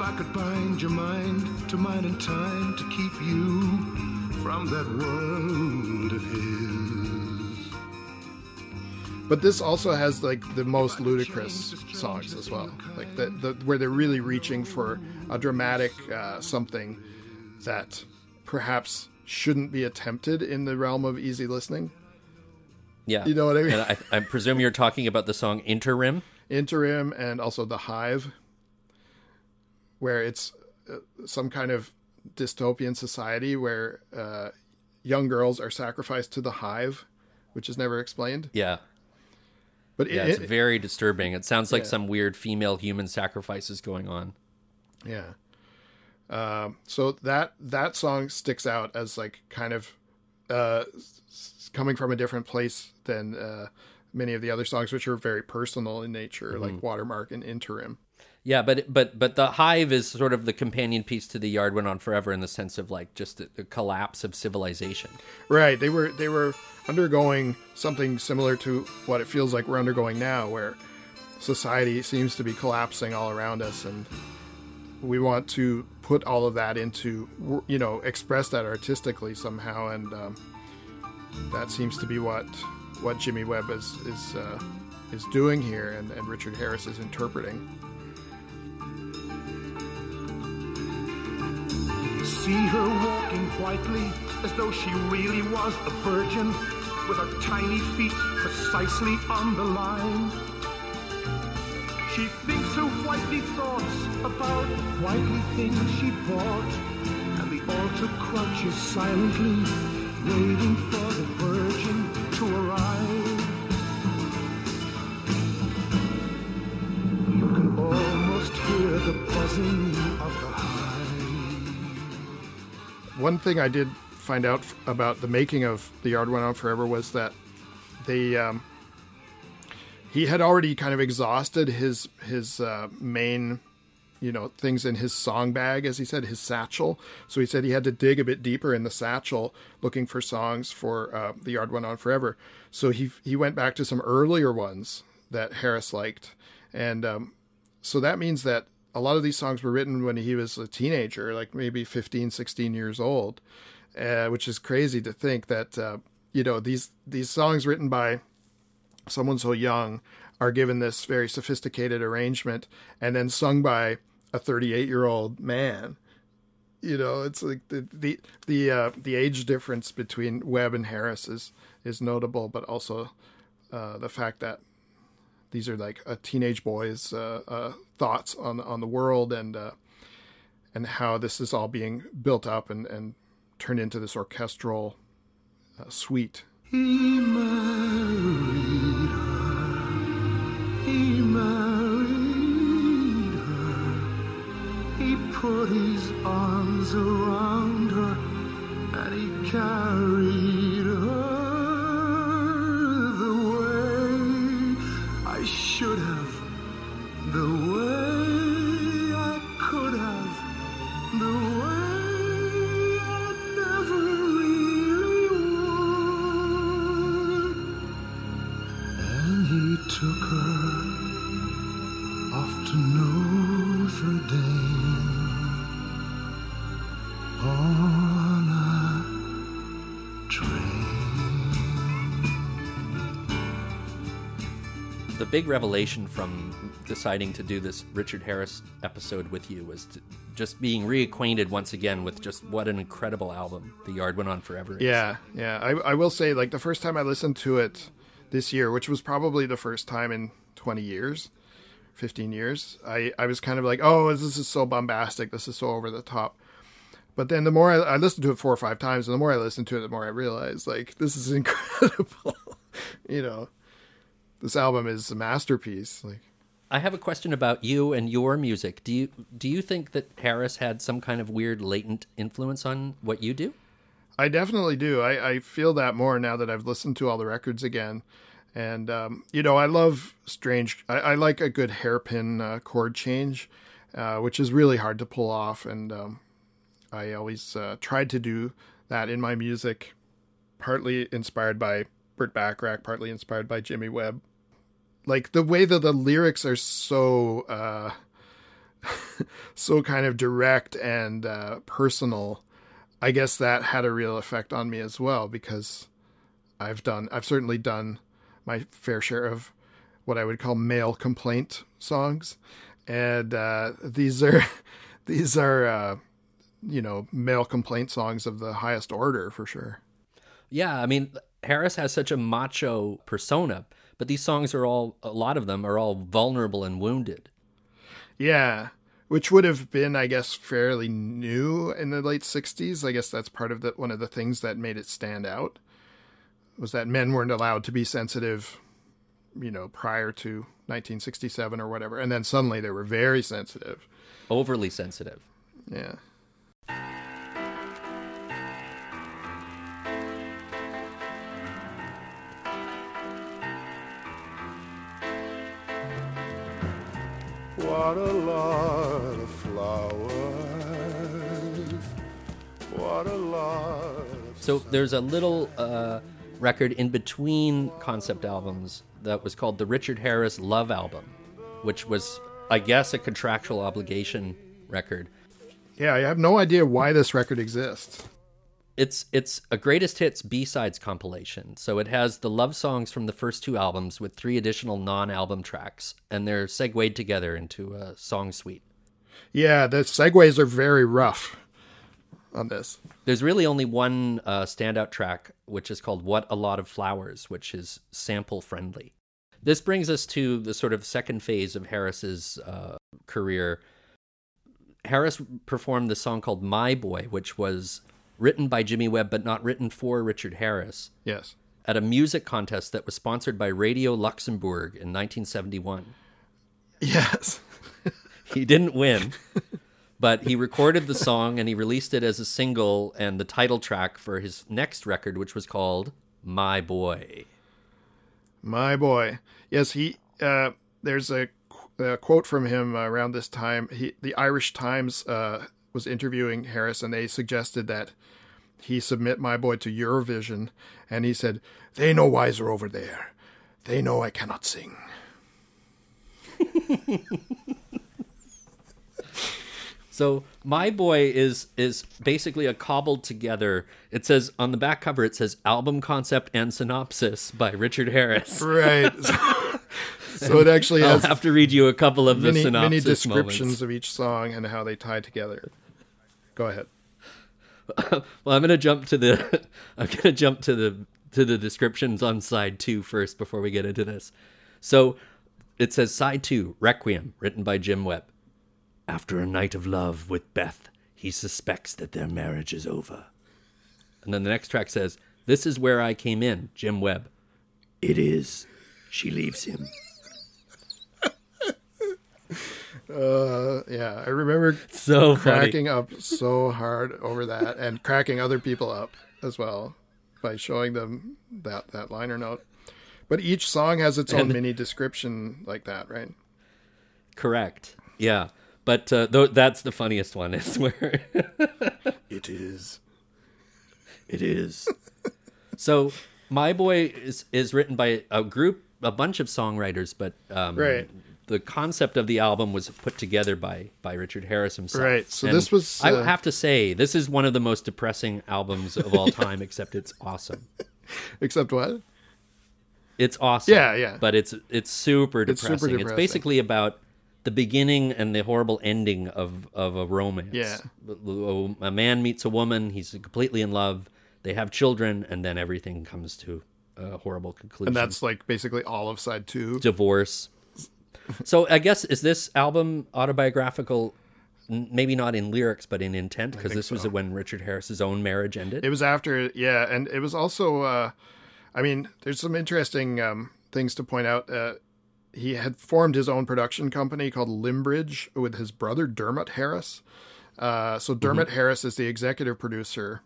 If I could bind your mind to mine in time to keep you from that world of his. But this also has like the most ludicrous songs as well, like the, the where they're really reaching for a dramatic uh, something that perhaps shouldn't be attempted in the realm of easy listening. Yeah. You know what I mean? And I, I presume you're talking about the song Interim. Interim and also the Hive, where it's uh, some kind of dystopian society where uh, young girls are sacrificed to the Hive, which is never explained. Yeah. But Yeah, it, it's it- very disturbing. It sounds like Yeah. some weird female human sacrifices going on. Yeah. Um, so that that song sticks out as like kind of uh, coming from a different place than uh, many of the other songs, which are very personal in nature, like Watermark and Interim. Yeah, but but but the hive is sort of the companion piece to the yard went on forever in the sense of like just the, the collapse of civilization. Right. They were they were undergoing something similar to what it feels like we're undergoing now, where society seems to be collapsing all around us, and we want to put all of that into you know express that artistically somehow, and um, that seems to be what what Jimmy Webb is is uh, is doing here, and, and Richard Harris is interpreting. See her walking whitely as though she really was a virgin, with her tiny feet precisely on the line. She thinks her whitely thoughts about whitely things she bought, and the altar crouches silently, waiting for the virgin to arrive. You can almost hear the buzzing of the. One thing I did find out about the making of The Yard Went On Forever was that they um, he had already kind of exhausted his his uh, main you know things in his song bag as he said his satchel. So he said he had to dig a bit deeper in the satchel looking for songs for uh, The Yard Went On Forever. So he he went back to some earlier ones that Harris liked. And um, so that means that a lot of these songs were written when he was a teenager like maybe 15 16 years old uh, which is crazy to think that uh, you know these these songs written by someone so young are given this very sophisticated arrangement and then sung by a 38 year old man. You know it's like the the the, uh, the age difference between Webb and Harris is is notable but also uh, the fact that these are like a teenage boy's uh, uh, thoughts on on the world and uh, and how this is all being built up and, and turned into this orchestral uh, suite. He married her. He married her. He put his arms around her and he carried big revelation from deciding to do this Richard Harris episode with you was to just being reacquainted once again with just what an incredible album The Yard Went On Forever is. Yeah, yeah. I, I will say, like, the first time I listened to it this year, which was probably the first time in 20 years, 15 years, I, I was kind of like, oh, this is so bombastic. This is so over the top. But then the more I, I listened to it four or five times, and the more I listened to it, the more I realized, like, this is incredible. you know, this album is a masterpiece. Like, I have a question about you and your music. Do you do you think that Harris had some kind of weird latent influence on what you do? I definitely do. I, I feel that more now that I've listened to all the records again. And, um, you know, I love strange, I, I like a good hairpin uh, chord change, uh, which is really hard to pull off. And um, I always uh, tried to do that in my music, partly inspired by Burt Bacharach, partly inspired by Jimmy Webb. Like the way that the lyrics are so uh, so kind of direct and uh, personal. I guess that had a real effect on me as well because I've done I've certainly done my fair share of what I would call male complaint songs, and uh, these are these are uh, you know male complaint songs of the highest order for sure. Yeah, I mean, Harris has such a macho persona, but these songs are all, a lot of them are all vulnerable and wounded. Yeah, which would have been, I guess, fairly new in the late '60s. I guess that's part of the one of the things that made it stand out was that men weren't allowed to be sensitive, you know, prior to 1967 or whatever, and then suddenly they were very sensitive. Overly sensitive. Yeah. What a lot of flowers. What a lot. Of So there's a little uh, record in between concept albums that was called the Richard Harris Love Album, which was, I guess, a contractual obligation record. Yeah, I have no idea why this record exists. It's it's a greatest hits B-sides compilation. So it has the love songs from the first two albums with three additional non-album tracks, and they're segued together into a song suite. Yeah, the segues are very rough on this. There's really only one uh, standout track, which is called What a Lot of Flowers, which is sample friendly. This brings us to the sort of second phase of Harris's uh, career. Harris performed the song called My Boy, which was written by Jimmy Webb, but not written for Richard Harris, Yes. at a music contest that was sponsored by Radio Luxembourg in 1971. Yes. He didn't win, but he recorded the song and he released it as a single and the title track for his next record, which was called My Boy. My boy. Yes, he. Uh, there's a, a quote from him around this time. He, the Irish Times uh, was interviewing Harris, and they suggested that he submit My Boy to Eurovision, and he said, "They know wiser over there. They know I cannot sing." So My Boy is is basically a cobbled together. It says on the back cover it says album concept and synopsis by Richard Harris. Right. so it actually I'll has have to read you a couple of the many, synopsis many descriptions moments. of each song and how they tie together. Go ahead. Well, I'm gonna jump to the I'm gonna jump to the to the descriptions on side two first before we get into this. So it says side two, Requiem, written by Jim Webb. After a night of love with Beth, he suspects that their marriage is over. And then the next track says, This is where I came in, Jim Webb. It is. She leaves him. Uh, yeah, I remember So funny. cracking up so hard over that and cracking other people up as well by showing them that that liner note. But each song has its own And- mini description like that, right? Correct. Yeah. But uh, th- that's the funniest one. Is where It is. It is. so my boy is is written by a group, a bunch of songwriters, but um, Right. The concept of the album was put together by by Richard Harris himself. Right, so And this was, I uh, have to say, this is one of the most depressing albums of all time. except it's awesome. Except what? It's awesome. Yeah, yeah. But it's it's super It's depressing. It's basically about the beginning and the horrible ending of of a romance. Yeah. A man meets a woman. He's completely in love. They have children, and then everything comes to a horrible conclusion. And that's like basically all of side two. divorce. So I guess is this album autobiographical? Maybe not in lyrics, but in intent, because this was when Richard Harris's own marriage ended. It was after, yeah, and it was also. Uh, I mean, there's some interesting um, things to point out. Uh, he had formed his own production company called Limbridge with his brother Dermot Harris. Uh, so Dermot Harris is the executive producer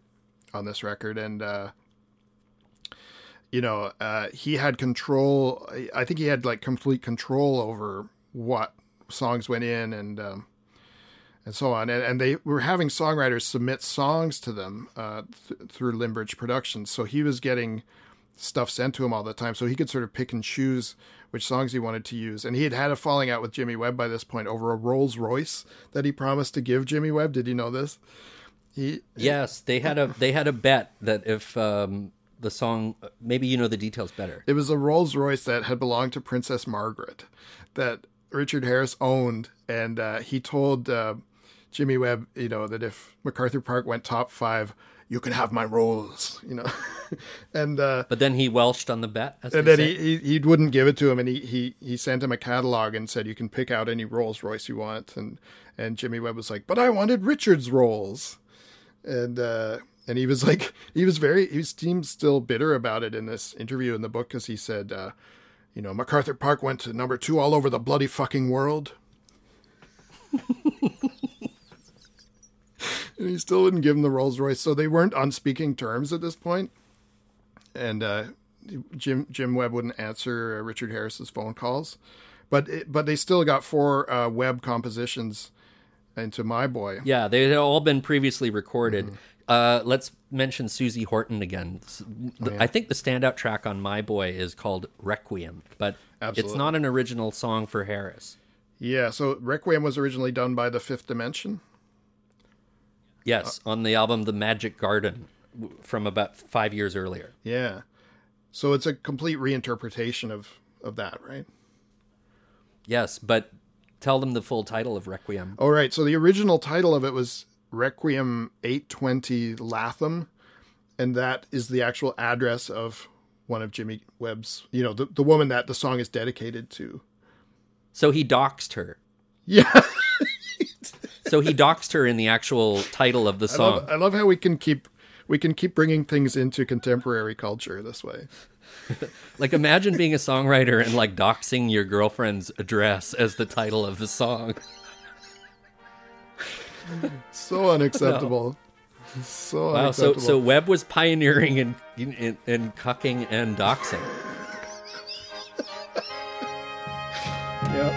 on this record, and uh, you know uh, he had control. I think he had like complete control over what songs went in and um, and so on. And, and they were having songwriters submit songs to them uh, th- through Limbridge Productions. So he was getting stuff sent to him all the time, so he could sort of pick and choose which songs he wanted to use. And he had had a falling out with Jimmy Webb by this point over a Rolls Royce that he promised to give Jimmy Webb. Did you know this? He Yes, they had a they had a bet that if um, the song, maybe you know the details better. It was a Rolls Royce that had belonged to Princess Margaret that Richard Harris owned, and uh, he told uh, Jimmy Webb, you know, that if MacArthur Park went top five, you can have my Rolls, you know, and uh, But then he welched on the bet. As and then he, he he wouldn't give it to him, and he, he he sent him a catalog and said you can pick out any Rolls Royce you want, and and Jimmy Webb was like, but I wanted Richard's Rolls, and uh, and he was like he was very he seemed still bitter about it in this interview in the book because he said, uh, you know, MacArthur Park went to number two all over the bloody fucking world. and he still wouldn't give him the Rolls Royce, so they weren't on speaking terms at this point. And uh, Jim Jim Webb wouldn't answer uh, Richard Harris's phone calls, but it, but they still got four uh, Webb compositions into My Boy. Yeah, they had all been previously recorded. Mm-hmm. Uh, let's mention Susie Horton again. Oh, the- I think the standout track on My Boy is called Requiem, but it's not an original song for Harris. Yeah, so Requiem was originally done by the Fifth Dimension. Yes, Uh, on the album The Magic Garden from about five years earlier. Yeah, so it's a complete reinterpretation of of that, right? Yes, but tell them the full title of Requiem. All right. So the original title of it was Requiem 820 Latham, and that is the actual address of one of Jimmy Webb's, you know, the, the woman that the song is dedicated to. So he doxed her. Yeah. So he doxed her in the actual title of the I song. love, I love how we can keep we can keep bringing things into contemporary culture this way. Like imagine being a songwriter and like doxing your girlfriend's address as the title of the song. So unacceptable. So Wow, so unacceptable. so Webb was pioneering in in, in cucking and doxing. Yep.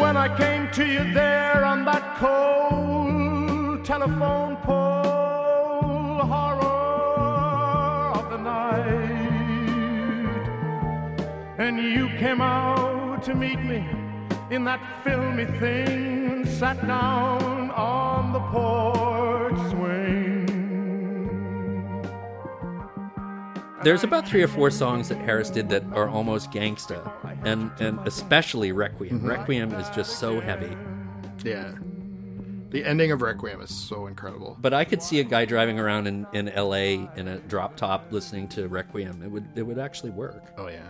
When I came to you there on that cold telephone pole, horror of the night, and you came out to meet me in that filmy thing and sat down on the porch swing. There's about three or four songs that Harris did that are almost gangsta, and and especially Requiem. Mm-hmm. Requiem is just so heavy. Yeah. The ending of Requiem is so incredible. But I could see a guy driving around in, in L.A. in a drop top listening to Requiem. It would it would actually work. Oh yeah.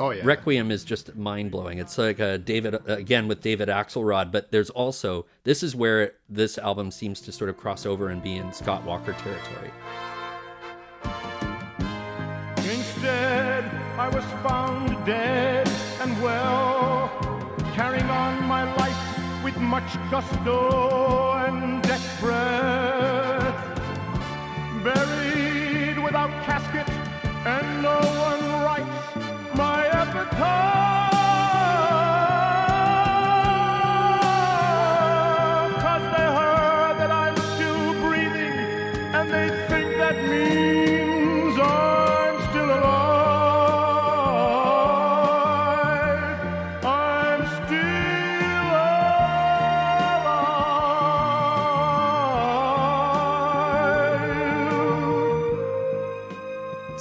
Oh yeah. Requiem is just mind blowing. It's like a David again with David Axelrod, but there's also this is where this album seems to sort of cross over and be in Scott Walker territory. Instead, I was found dead and well, carrying on my life with much gusto and deck breath. Buried without casket, and no one writes my epitaph.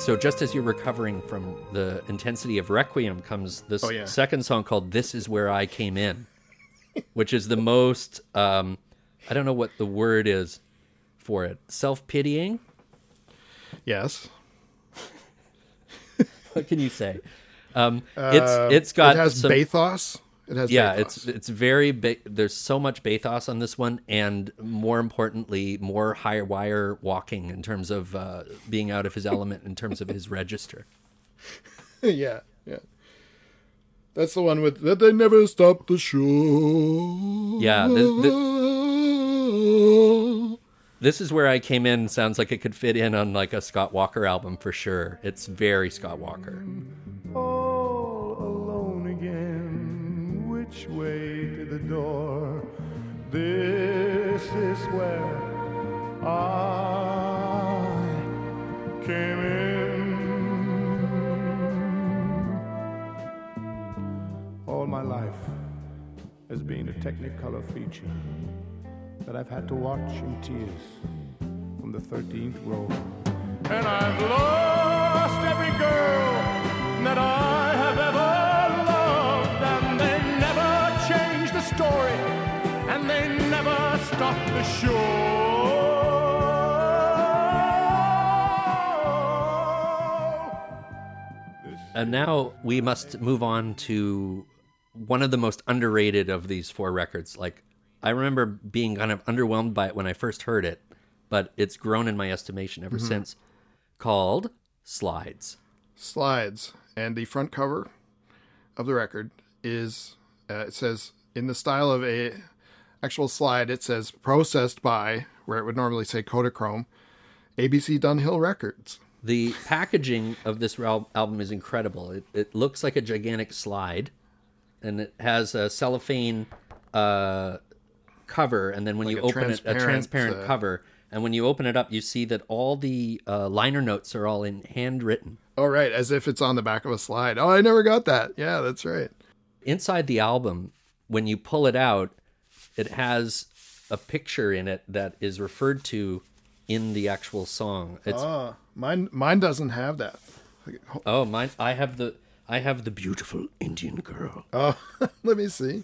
So just as you're recovering from the intensity of Requiem comes this Oh, yeah. second song called This Is Where I Came In, which is the most um, I don't know what the word is for it. Self-pitying? Yes. What can you say? Um, Uh, it's it's got it has some, bathos. It has yeah, bathos. it's it's very big. there's so much bathos on this one, and more importantly, more high wire walking in terms of uh, being out of his element in terms of his register. yeah, yeah. That's the one with that they never stop the show. Yeah, the- This is where I came in. Sounds like it could fit in on like a Scott Walker album for sure. It's very Scott Walker. Which way to the door? This is where I came in. All my life has been a Technicolor feature that I've had to watch in tears from the 13th row. And I've lost every girl that I stop the show. And now we must move on to one of the most underrated of these four records. Like, I remember being kind of underwhelmed by it when I first heard it, but it's grown in my estimation ever since. Called Slides. Slides. And the front cover of the record is, uh, it says, in the style of a actual slide, it says processed by, where it would normally say Kodachrome, ABC Dunhill Records. The packaging of this album is incredible. It, it looks like a gigantic slide, and it has a cellophane uh, cover. And then when Like you open it, a transparent, uh, cover. And when you open it up, you see that all the uh, liner notes are all in handwritten. Oh, right. As if it's on the back of a slide. Oh, I never got that. Yeah, that's right. Inside the album, when you pull it out, it has a picture in it that is referred to in the actual song. It's Oh, mine, mine doesn't have that. oh mine. I have the I have the beautiful Indian girl. Oh, let me see.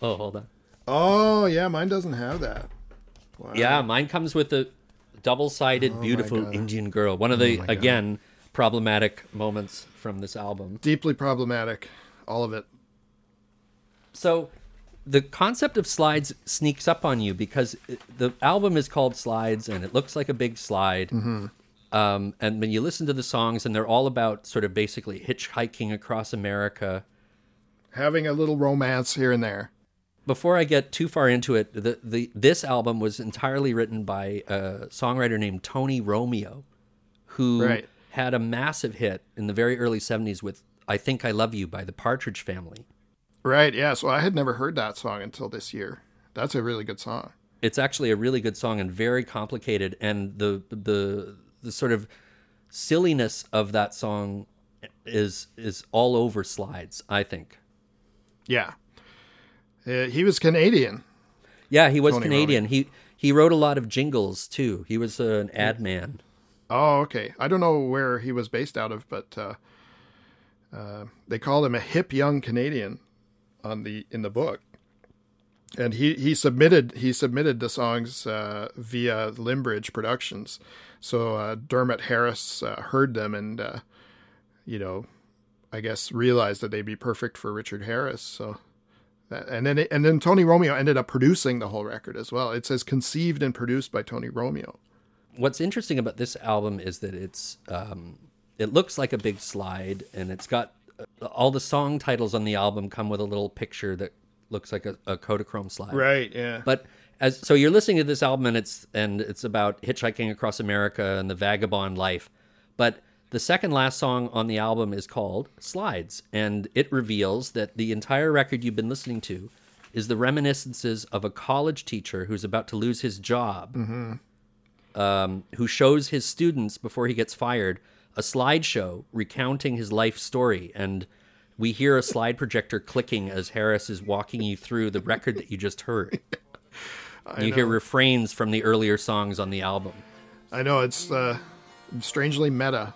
Oh, hold on. Oh, yeah, mine doesn't have that. Wow. Yeah, mine comes with a double-sided oh beautiful Indian girl. One of the oh again problematic moments from this album. Deeply problematic. All of it. So the concept of slides sneaks up on you because the album is called Slides and it looks like a big slide. Um, and when you listen to the songs, and they're all about sort of basically hitchhiking across America. Having a little romance here and there. Before I get too far into it, the, the this album was entirely written by a songwriter named Tony Romeo, who Right. had a massive hit in the very early '70s with "I Think I Love You" by the Partridge Family. Right, yeah. So I had never heard that song until this year. That's a really good song. it's actually a really good song and very complicated and the the the sort of silliness of that song is is all over slides i think Yeah. Uh, he was Canadian. yeah he was Tony canadian he he wrote a lot of jingles too he was an ad man Oh, okay. I don't know where he was based out of, but uh, uh, they called him a hip young Canadian on the in the book. And he, he submitted he submitted the songs uh, via Limbridge Productions. So uh, Dermot Harris uh, heard them and uh, you know, I guess realized that they'd be perfect for Richard Harris. So that, and then and then Tony Romeo ended up producing the whole record as well. It says conceived and produced by Tony Romeo. what's interesting about this album is that it's um it looks like a big slide and it's got uh, all the song titles on the album come with a little picture that looks like a, a Kodachrome slide Right, yeah. But as so you're listening to this album and it's and it's about hitchhiking across America and the vagabond life. But the second last song on the album is called Slides and it reveals that the entire record you've been listening to is the reminiscences of a college teacher who's about to lose his job. Um, who shows his students before he gets fired a slideshow recounting his life story and we hear a slide projector clicking as Harris is walking you through the record that you just heard. you hear refrains from the earlier songs on the album. I know it's uh, strangely meta.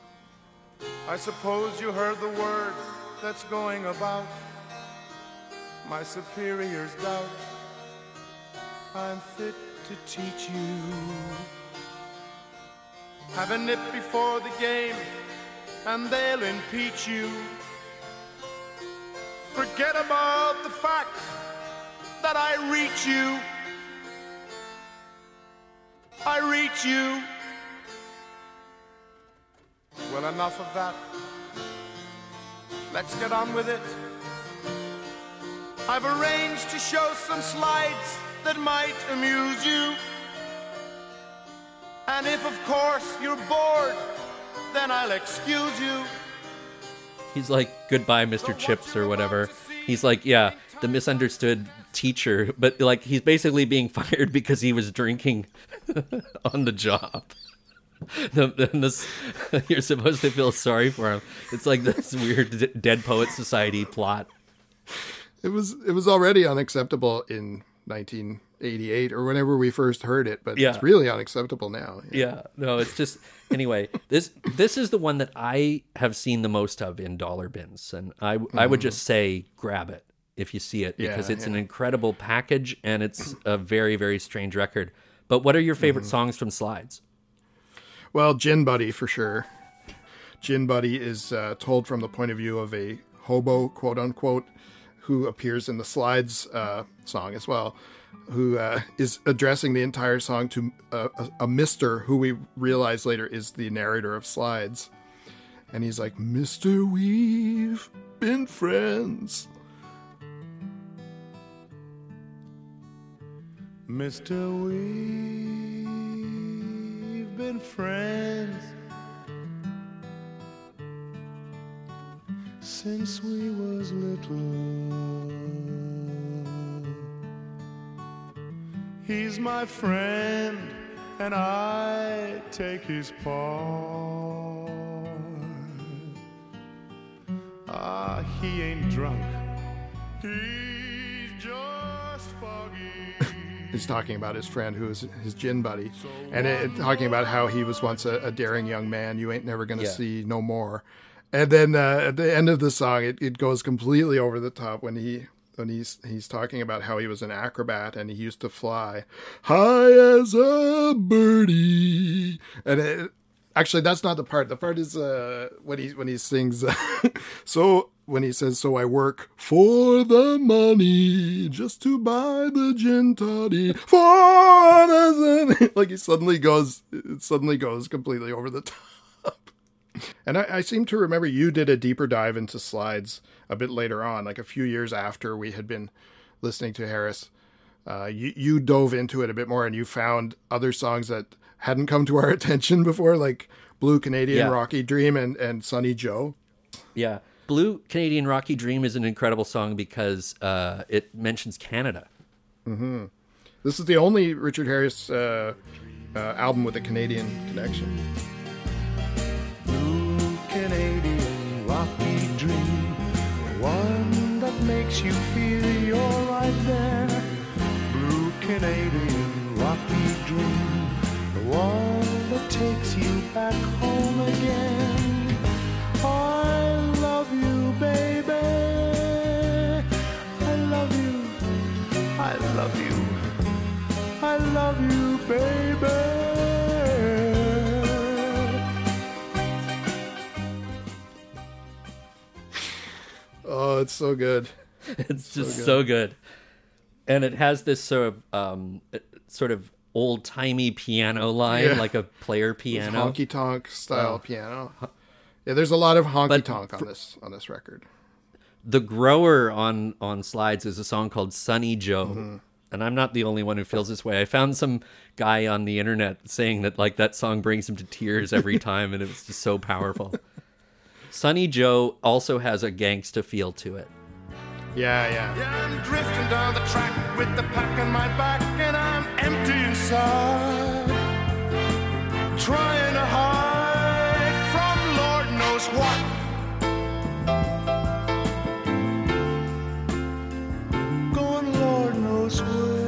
I suppose you heard the word that's going about. My superiors doubt I'm fit to teach you. Have a nip before the game, and they'll impeach you. Forget about the fact that I reach you. I reach you. Well, enough of that. Let's get on with it. I've arranged to show some slides that might amuse you. And if, of course, you're bored, then I'll excuse you. He's like, goodbye, Mr. Chips, or whatever. He's like, yeah, the misunderstood teacher, but like he's basically being fired because he was drinking on the job. The, and this, you're supposed to feel sorry for him. It's like this weird D- Dead Poet Society plot. It was it was already unacceptable in 1988 or whenever we first heard it, but Yeah. it's really unacceptable now. Yeah, no, it's just anyway. This this is the one that I have seen the most of in dollar bins, and I I would just say grab it if you see it because Yeah, it's an incredible package and it's a very very strange record. But what are your favorite songs from Slides? Well, Gin Buddy for sure. Gin Buddy is uh, told from the point of view of a hobo, quote unquote, who appears in the Slides uh, song as well, who uh, is addressing the entire song to uh, a, a Mister who we realize later is the narrator of Slides. And he's like, Mister, we've been friends. Mister, we've been friends since we was little. He's my friend, and I take his part. Ah, he ain't drunk. He's just foggy. He's talking about his friend who is his gin buddy, and it, talking about how he was once a, a daring young man. You ain't never gonna Yeah. see no more. And then uh, at the end of the song, it, it goes completely over the top when he when he's he's talking about how he was an acrobat and he used to fly high as a birdie. And it, actually, that's not the part. The part is uh, when he when he sings. so when he says, "So I work for the money, just to buy the gin toddy for the," like he suddenly goes, it suddenly goes completely over the top. And I, I seem to remember you did a deeper dive into slides a bit later on, like a few years after we had been listening to Harris. Uh, you, you dove into it a bit more and you found other songs that hadn't come to our attention before, like Blue Canadian Yeah. Rocky Dream and, and Sunny Joe. Yeah, Blue Canadian Rocky Dream is an incredible song because uh, it mentions Canada. This is the only Richard Harris uh, uh, album with a Canadian connection. Makes you feel you're right there. Blue Canadian rocky dream, the one that takes you back home again. I love you, baby. I love you. I love you. I love you, baby. Oh, it's so good. It's just so good. And it has this sort of um, sort of old timey piano line, Yeah. like a player piano. honky tonk style piano. Yeah, there's a lot of honky tonk on this on this record. the grower on on slides is a song called Sunny Joe. Mm-hmm. And I'm not the only one who feels this way. I found some guy on the internet saying that like that song brings him to tears every time and it was just so powerful. Sunny Joe also has a gangsta feel to it. Yeah, yeah. Yeah, I'm drifting down the track with the pack on my back, and I'm empty inside. Trying to hide from Lord knows what. Going Lord knows where.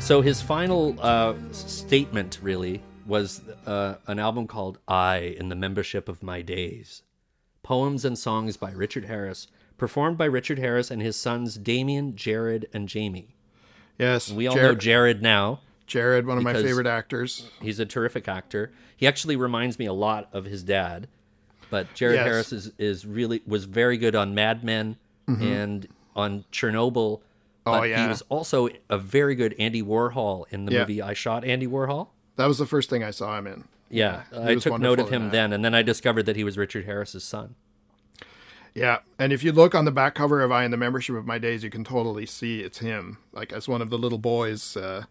So his final uh, statement really was uh, an album called "I in the Membership of My Days," poems and songs by Richard Harris, performed by Richard Harris and his sons Damien, Jared, and Jamie. Yes. We all know Jared now. Jared, one of my favorite actors. He's a terrific actor. He actually reminds me a lot of his dad. But Jared Yes. Harris is, is really was very good on Mad Men and on Chernobyl. Oh, But he was also a very good Andy Warhol in the Yeah. movie I Shot Andy Warhol. That was the first thing I saw him in. Yeah, I took note of him then, and then I discovered that he was Richard Harris's son. Yeah, and if you look on the back cover of I in the Membership of My Days, you can totally see it's him, like as one of the little boys uh,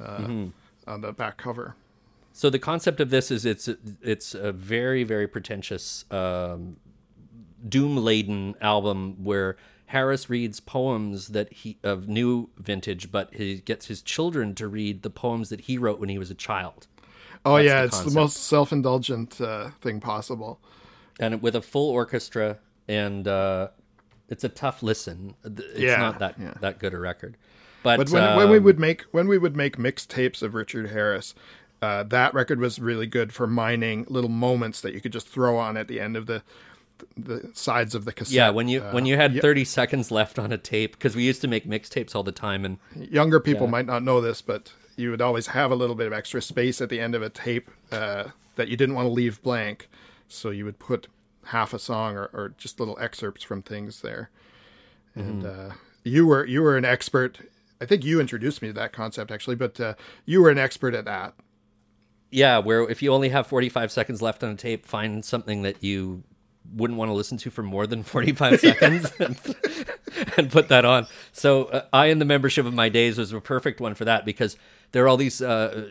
uh, Mm-hmm. on the back cover. So the concept of this is it's it's a very very pretentious um, doom laden album where Harris reads poems that he of new vintage, but he gets his children to read the poems that he wrote when he was a child. Oh That's yeah, the it's the most self-indulgent uh, thing possible. and with a full orchestra and uh it's a tough listen it's Yeah, not that yeah. that good a record but, But when, when we um, would make when we would make mixtapes of Richard Harris, uh, that record was really good for mining little moments that you could just throw on at the end of the the sides of the cassette. yeah when you Uh, when you had y- 30 seconds left on a tape because we used to make mixtapes all the time and younger people Yeah. might not know this, but you would always have a little bit of extra space at the end of a tape uh, that you didn't want to leave blank, so you would put half a song or, or just little excerpts from things there. And Mm-hmm. uh, you were you were an expert. I think you introduced me to that concept actually, but uh, you were an expert at that. yeah where if you only have 45 seconds left on a tape find something that you wouldn't want to listen to for more than 45 seconds and, and put that on so uh, i and the membership of my days was a perfect one for that because there are all these uh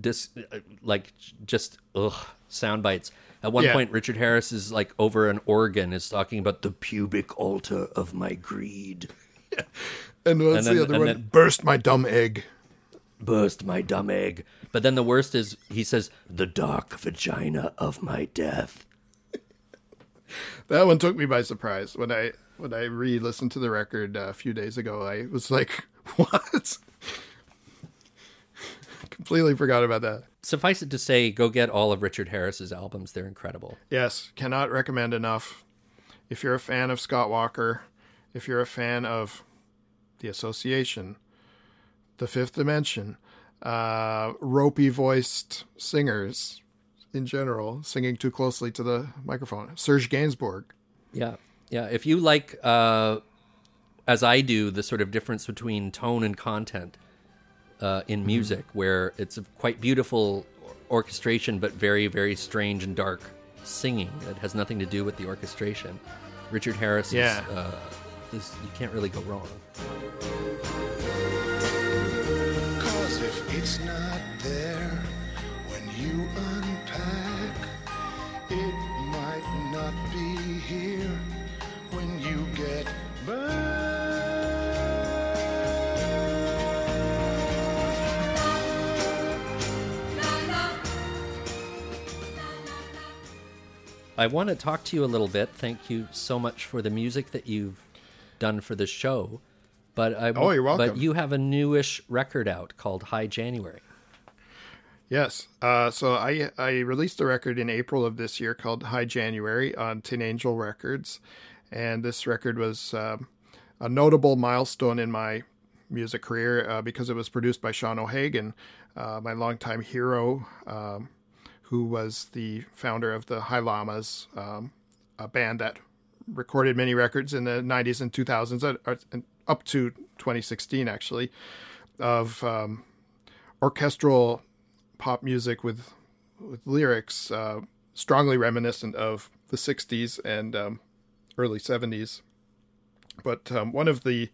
dis, uh, like just ugh sound bites at one Yeah. point richard harris is like over an organ is talking about the pubic altar of my greed And what's And then- the other one? then- Burst my dumb egg. burst my dumb egg but then the worst is he says the dark vagina of my death That one took me by surprise when I when I re-listened to the record uh, a few days ago. I was like, "What?" Completely forgot about that. suffice it to say, go get all of Richard Harris's albums. They're incredible. Yes, cannot recommend enough. If you're a fan of Scott Walker, if you're a fan of The Association, The Fifth Dimension, uh, ropey voiced singers in general, singing too closely to the microphone, Serge Gainsbourg. Yeah. Yeah. If you like, uh, as I do, the sort of difference between tone and content uh, in music, where it's a quite beautiful orchestration, but very, very strange and dark singing that has nothing to do with the orchestration. Richard Harris Yeah. is, uh, is, you can't really go wrong. Cause if it's not there I want to talk to you a little bit. Thank you so much for the music that you've done for the show. But I, Oh, you're welcome. But you have a newish record out called High January. Yes. Uh, so I I released a record in April of this year called High January on Tin Angel Records, and this record was um, a notable milestone in my music career uh, because it was produced by Sean O'Hagan, uh, my longtime hero, um, who was the founder of the High Llamas, um, a band that recorded many records in the 90s and 2000s, uh, uh, up to 2016 actually, of um, orchestral pop music with with lyrics uh, strongly reminiscent of the 60s and um, early 70s. But um, one of the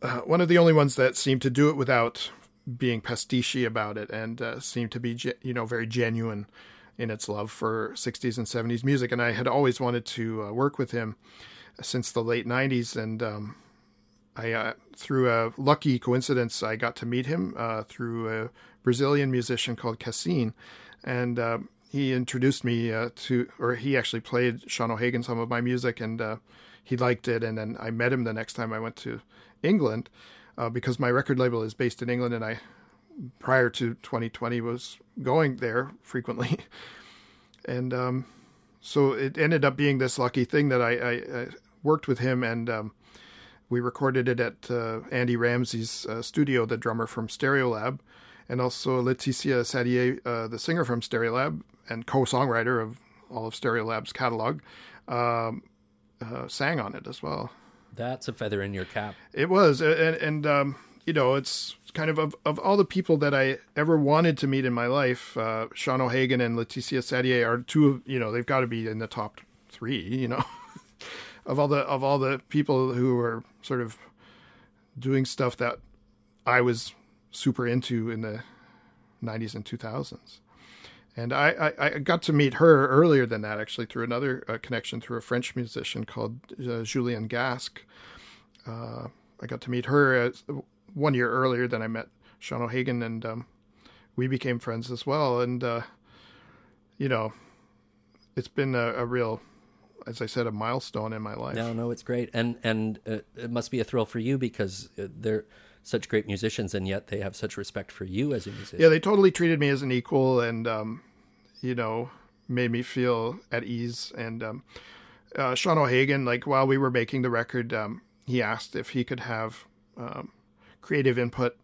uh, one of the only ones that seemed to do it without being pastiche about it and uh, seemed to be you know very genuine in its love for 60s and 70s music. And I had always wanted to uh, work with him since the late 90s and um, I uh, through a lucky coincidence I got to meet him uh, through a Brazilian musician called Kassin, and uh, he introduced me uh, to, or he actually played Sean O'Hagan some of my music, and he liked it. And then I met him the next time I went to England uh, because my record label is based in England, and I prior to 2020 was going there frequently, and um, so it ended up being this lucky thing that I, I, I worked with him and. Um, we recorded it at uh, Andy Ramsay's uh, studio, the drummer from Stereolab, and also Laetitia Sadier, uh, the singer from Stereolab and co-songwriter of all of Stereolab's catalog, um, uh, sang on it as well. That's a feather in your cap. It was, and, and um, you know, it's kind of, of of all the people that I ever wanted to meet in my life. Uh, Sean O'Hagan and Laetitia Sadier are two of you know they've got to be in the top three. You know, of all the of all the people who are sort of doing stuff that I was super into in the 90s and 2000s. And I, I, I got to meet her earlier than that, actually, through another uh, connection through a French musician called uh, Julien Gasc. Uh, I got to meet her as, one year earlier than I met Sean O'Hagan, and um, we became friends as well. And, uh, you know, it's been a, a, real, as I said, a milestone in my life. No, no, it's great. And, and uh, it must be a thrill for you because uh, they're such great musicians, and yet they have such respect for you as a musician. Yeah, they totally treated me as an equal, and um, you know, made me feel at ease. And um, uh, Sean O'Hagan, like while we were making the record, um, he asked if he could have um, creative input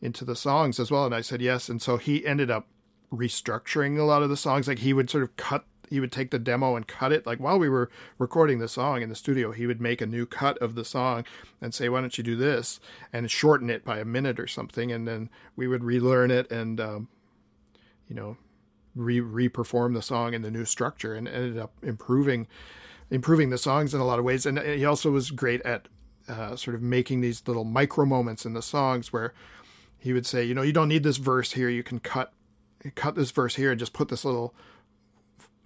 into the songs as well, and I said yes. And so he ended up restructuring a lot of the songs. Like he would sort of cut he would take the demo and cut it. Like while we were recording the song in the studio, he would make a new cut of the song and say, "Why don't you do this?" and shorten it by a minute or something, and then we would relearn it and, um, you know, re re-perform the song in the new structure, and ended up improving improving the songs in a lot of ways. And he also was great at uh, sort of making these little micro moments in the songs where he would say, you know, you don't need this verse here. You can cut cut this verse here and just put this little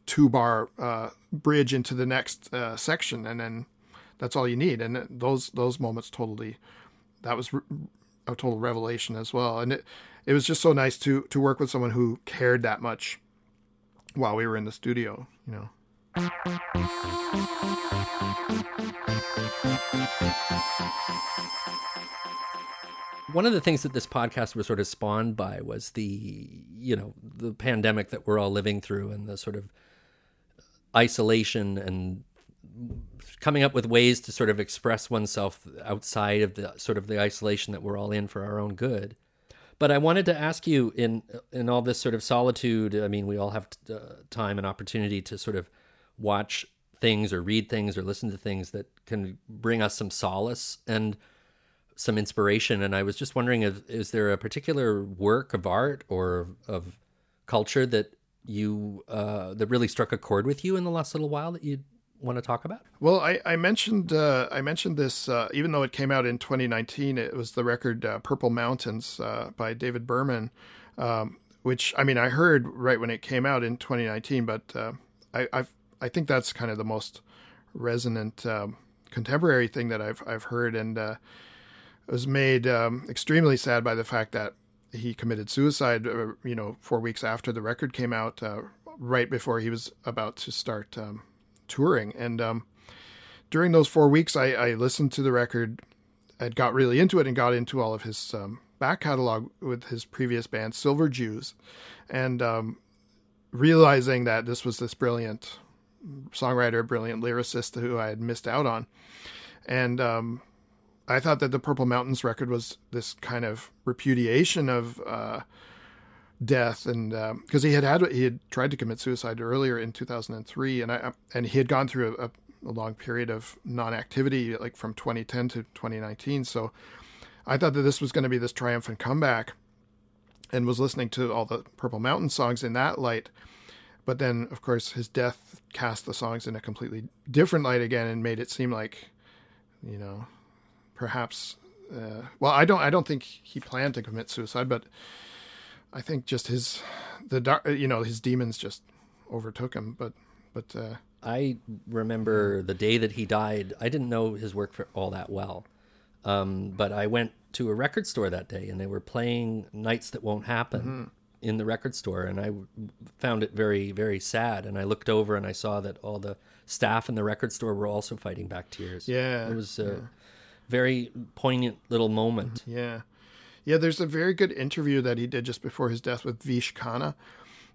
two bar uh, bridge into the next uh, section, and then that's all you need. And those those moments totally that was a total revelation as well. And it it was just so nice to to work with someone who cared that much while we were in the studio. You know. One of the things that this podcast was sort of spawned by was the, you know, the pandemic that we're all living through and the sort of isolation and coming up with ways to sort of express oneself outside of the sort of the isolation that we're all in for our own good. But I wanted to ask you in in all this sort of solitude. I mean, we all have uh, time and opportunity to sort of watch things or read things or listen to things that can bring us some solace and some inspiration. And I was just wondering, if, is there a particular work of art or of culture that you uh, that really struck a chord with you in the last little while that you want to talk about? Well, I, I mentioned uh, I mentioned this uh, even though it came out in 2019. It was the record uh, "Purple Mountains" uh, by David Berman, um, which I mean I heard right when it came out in 2019, but uh, I I've, i think that's kind of the most resonant um, contemporary thing that I've I've heard, and uh, was made um, extremely sad by the fact that he committed suicide, uh, you know, four weeks after the record came out, uh, right before he was about to start um, touring. And um, during those four weeks, I, I, listened to the record, I got really into it, and got into all of his um, back catalog with his previous band, Silver Jews, and um, realizing that this was this brilliant songwriter, brilliant lyricist who I had missed out on. And um, I thought that the Purple Mountains record was this kind of repudiation of uh, death, and because um, he had had he had tried to commit suicide earlier in 2003, and I and he had gone through a, a long period of non-activity, like from 2010 to 2019. So I thought that this was going to be this triumphant comeback, and was listening to all the Purple Mountain songs in that light. But then, of course, his death cast the songs in a completely different light again, and made it seem like, you know, perhaps. Uh, well, I don't. I don't think he planned to commit suicide, but I think just his the dark. You know, his demons just overtook him. But but uh, I remember the day that he died. I didn't know his work for all that well, um, but I went to a record store that day, and they were playing "Nights That Won't Happen." Mm-hmm. In the record store, and I found it very, very sad. And I looked over and I saw that all the staff in the record store were also fighting back tears. Yeah, it was uh, yeah very poignant little moment. Yeah. Yeah, there's a very good interview that he did just before his death with Vish Khanna,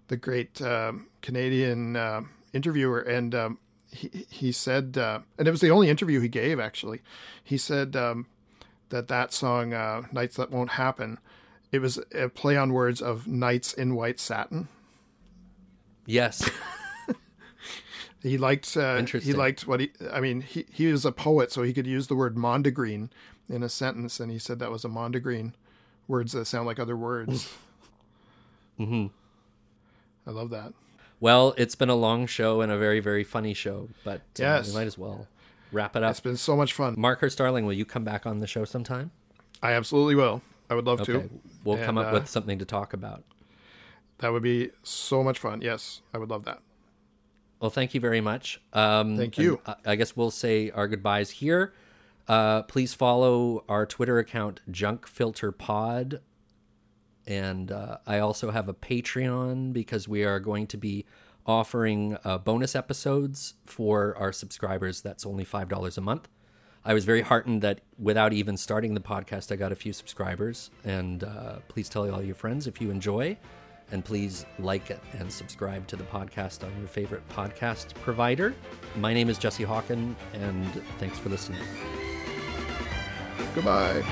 the great um, Canadian uh, interviewer. And um, he, he said, uh, and it was the only interview he gave actually. He said um, that that song, uh, Nights That Won't Happen, it was a play on words of Nights in White Satin. Yes. He liked uh, he liked what he. I mean, he he was a poet, so he could use the word mondegreen in a sentence, and he said that was a mondegreen, words that sound like other words. mm-hmm. I love that. Well, it's been a long show and a very very funny show, but uh, yes, we might as well wrap it up. It's been so much fun. Mark Starling, will you come back on the show sometime? I absolutely will. I would love okay. to. We'll and, come up uh, with something to talk about That would be so much fun. Yes, I would love that. Well, thank you very much. Um, Thank you. I I guess we'll say our goodbyes here. Uh, please follow our Twitter account, Junk Filter Pod. And uh, I also have a Patreon because we are going to be offering uh, bonus episodes for our subscribers. That's only $5 a month. I was very heartened that without even starting the podcast, I got a few subscribers. And uh, please tell all your friends if you enjoy. And please like it and subscribe to the podcast on your favorite podcast provider. My name is Jesse Hawken, and thanks for listening. Goodbye.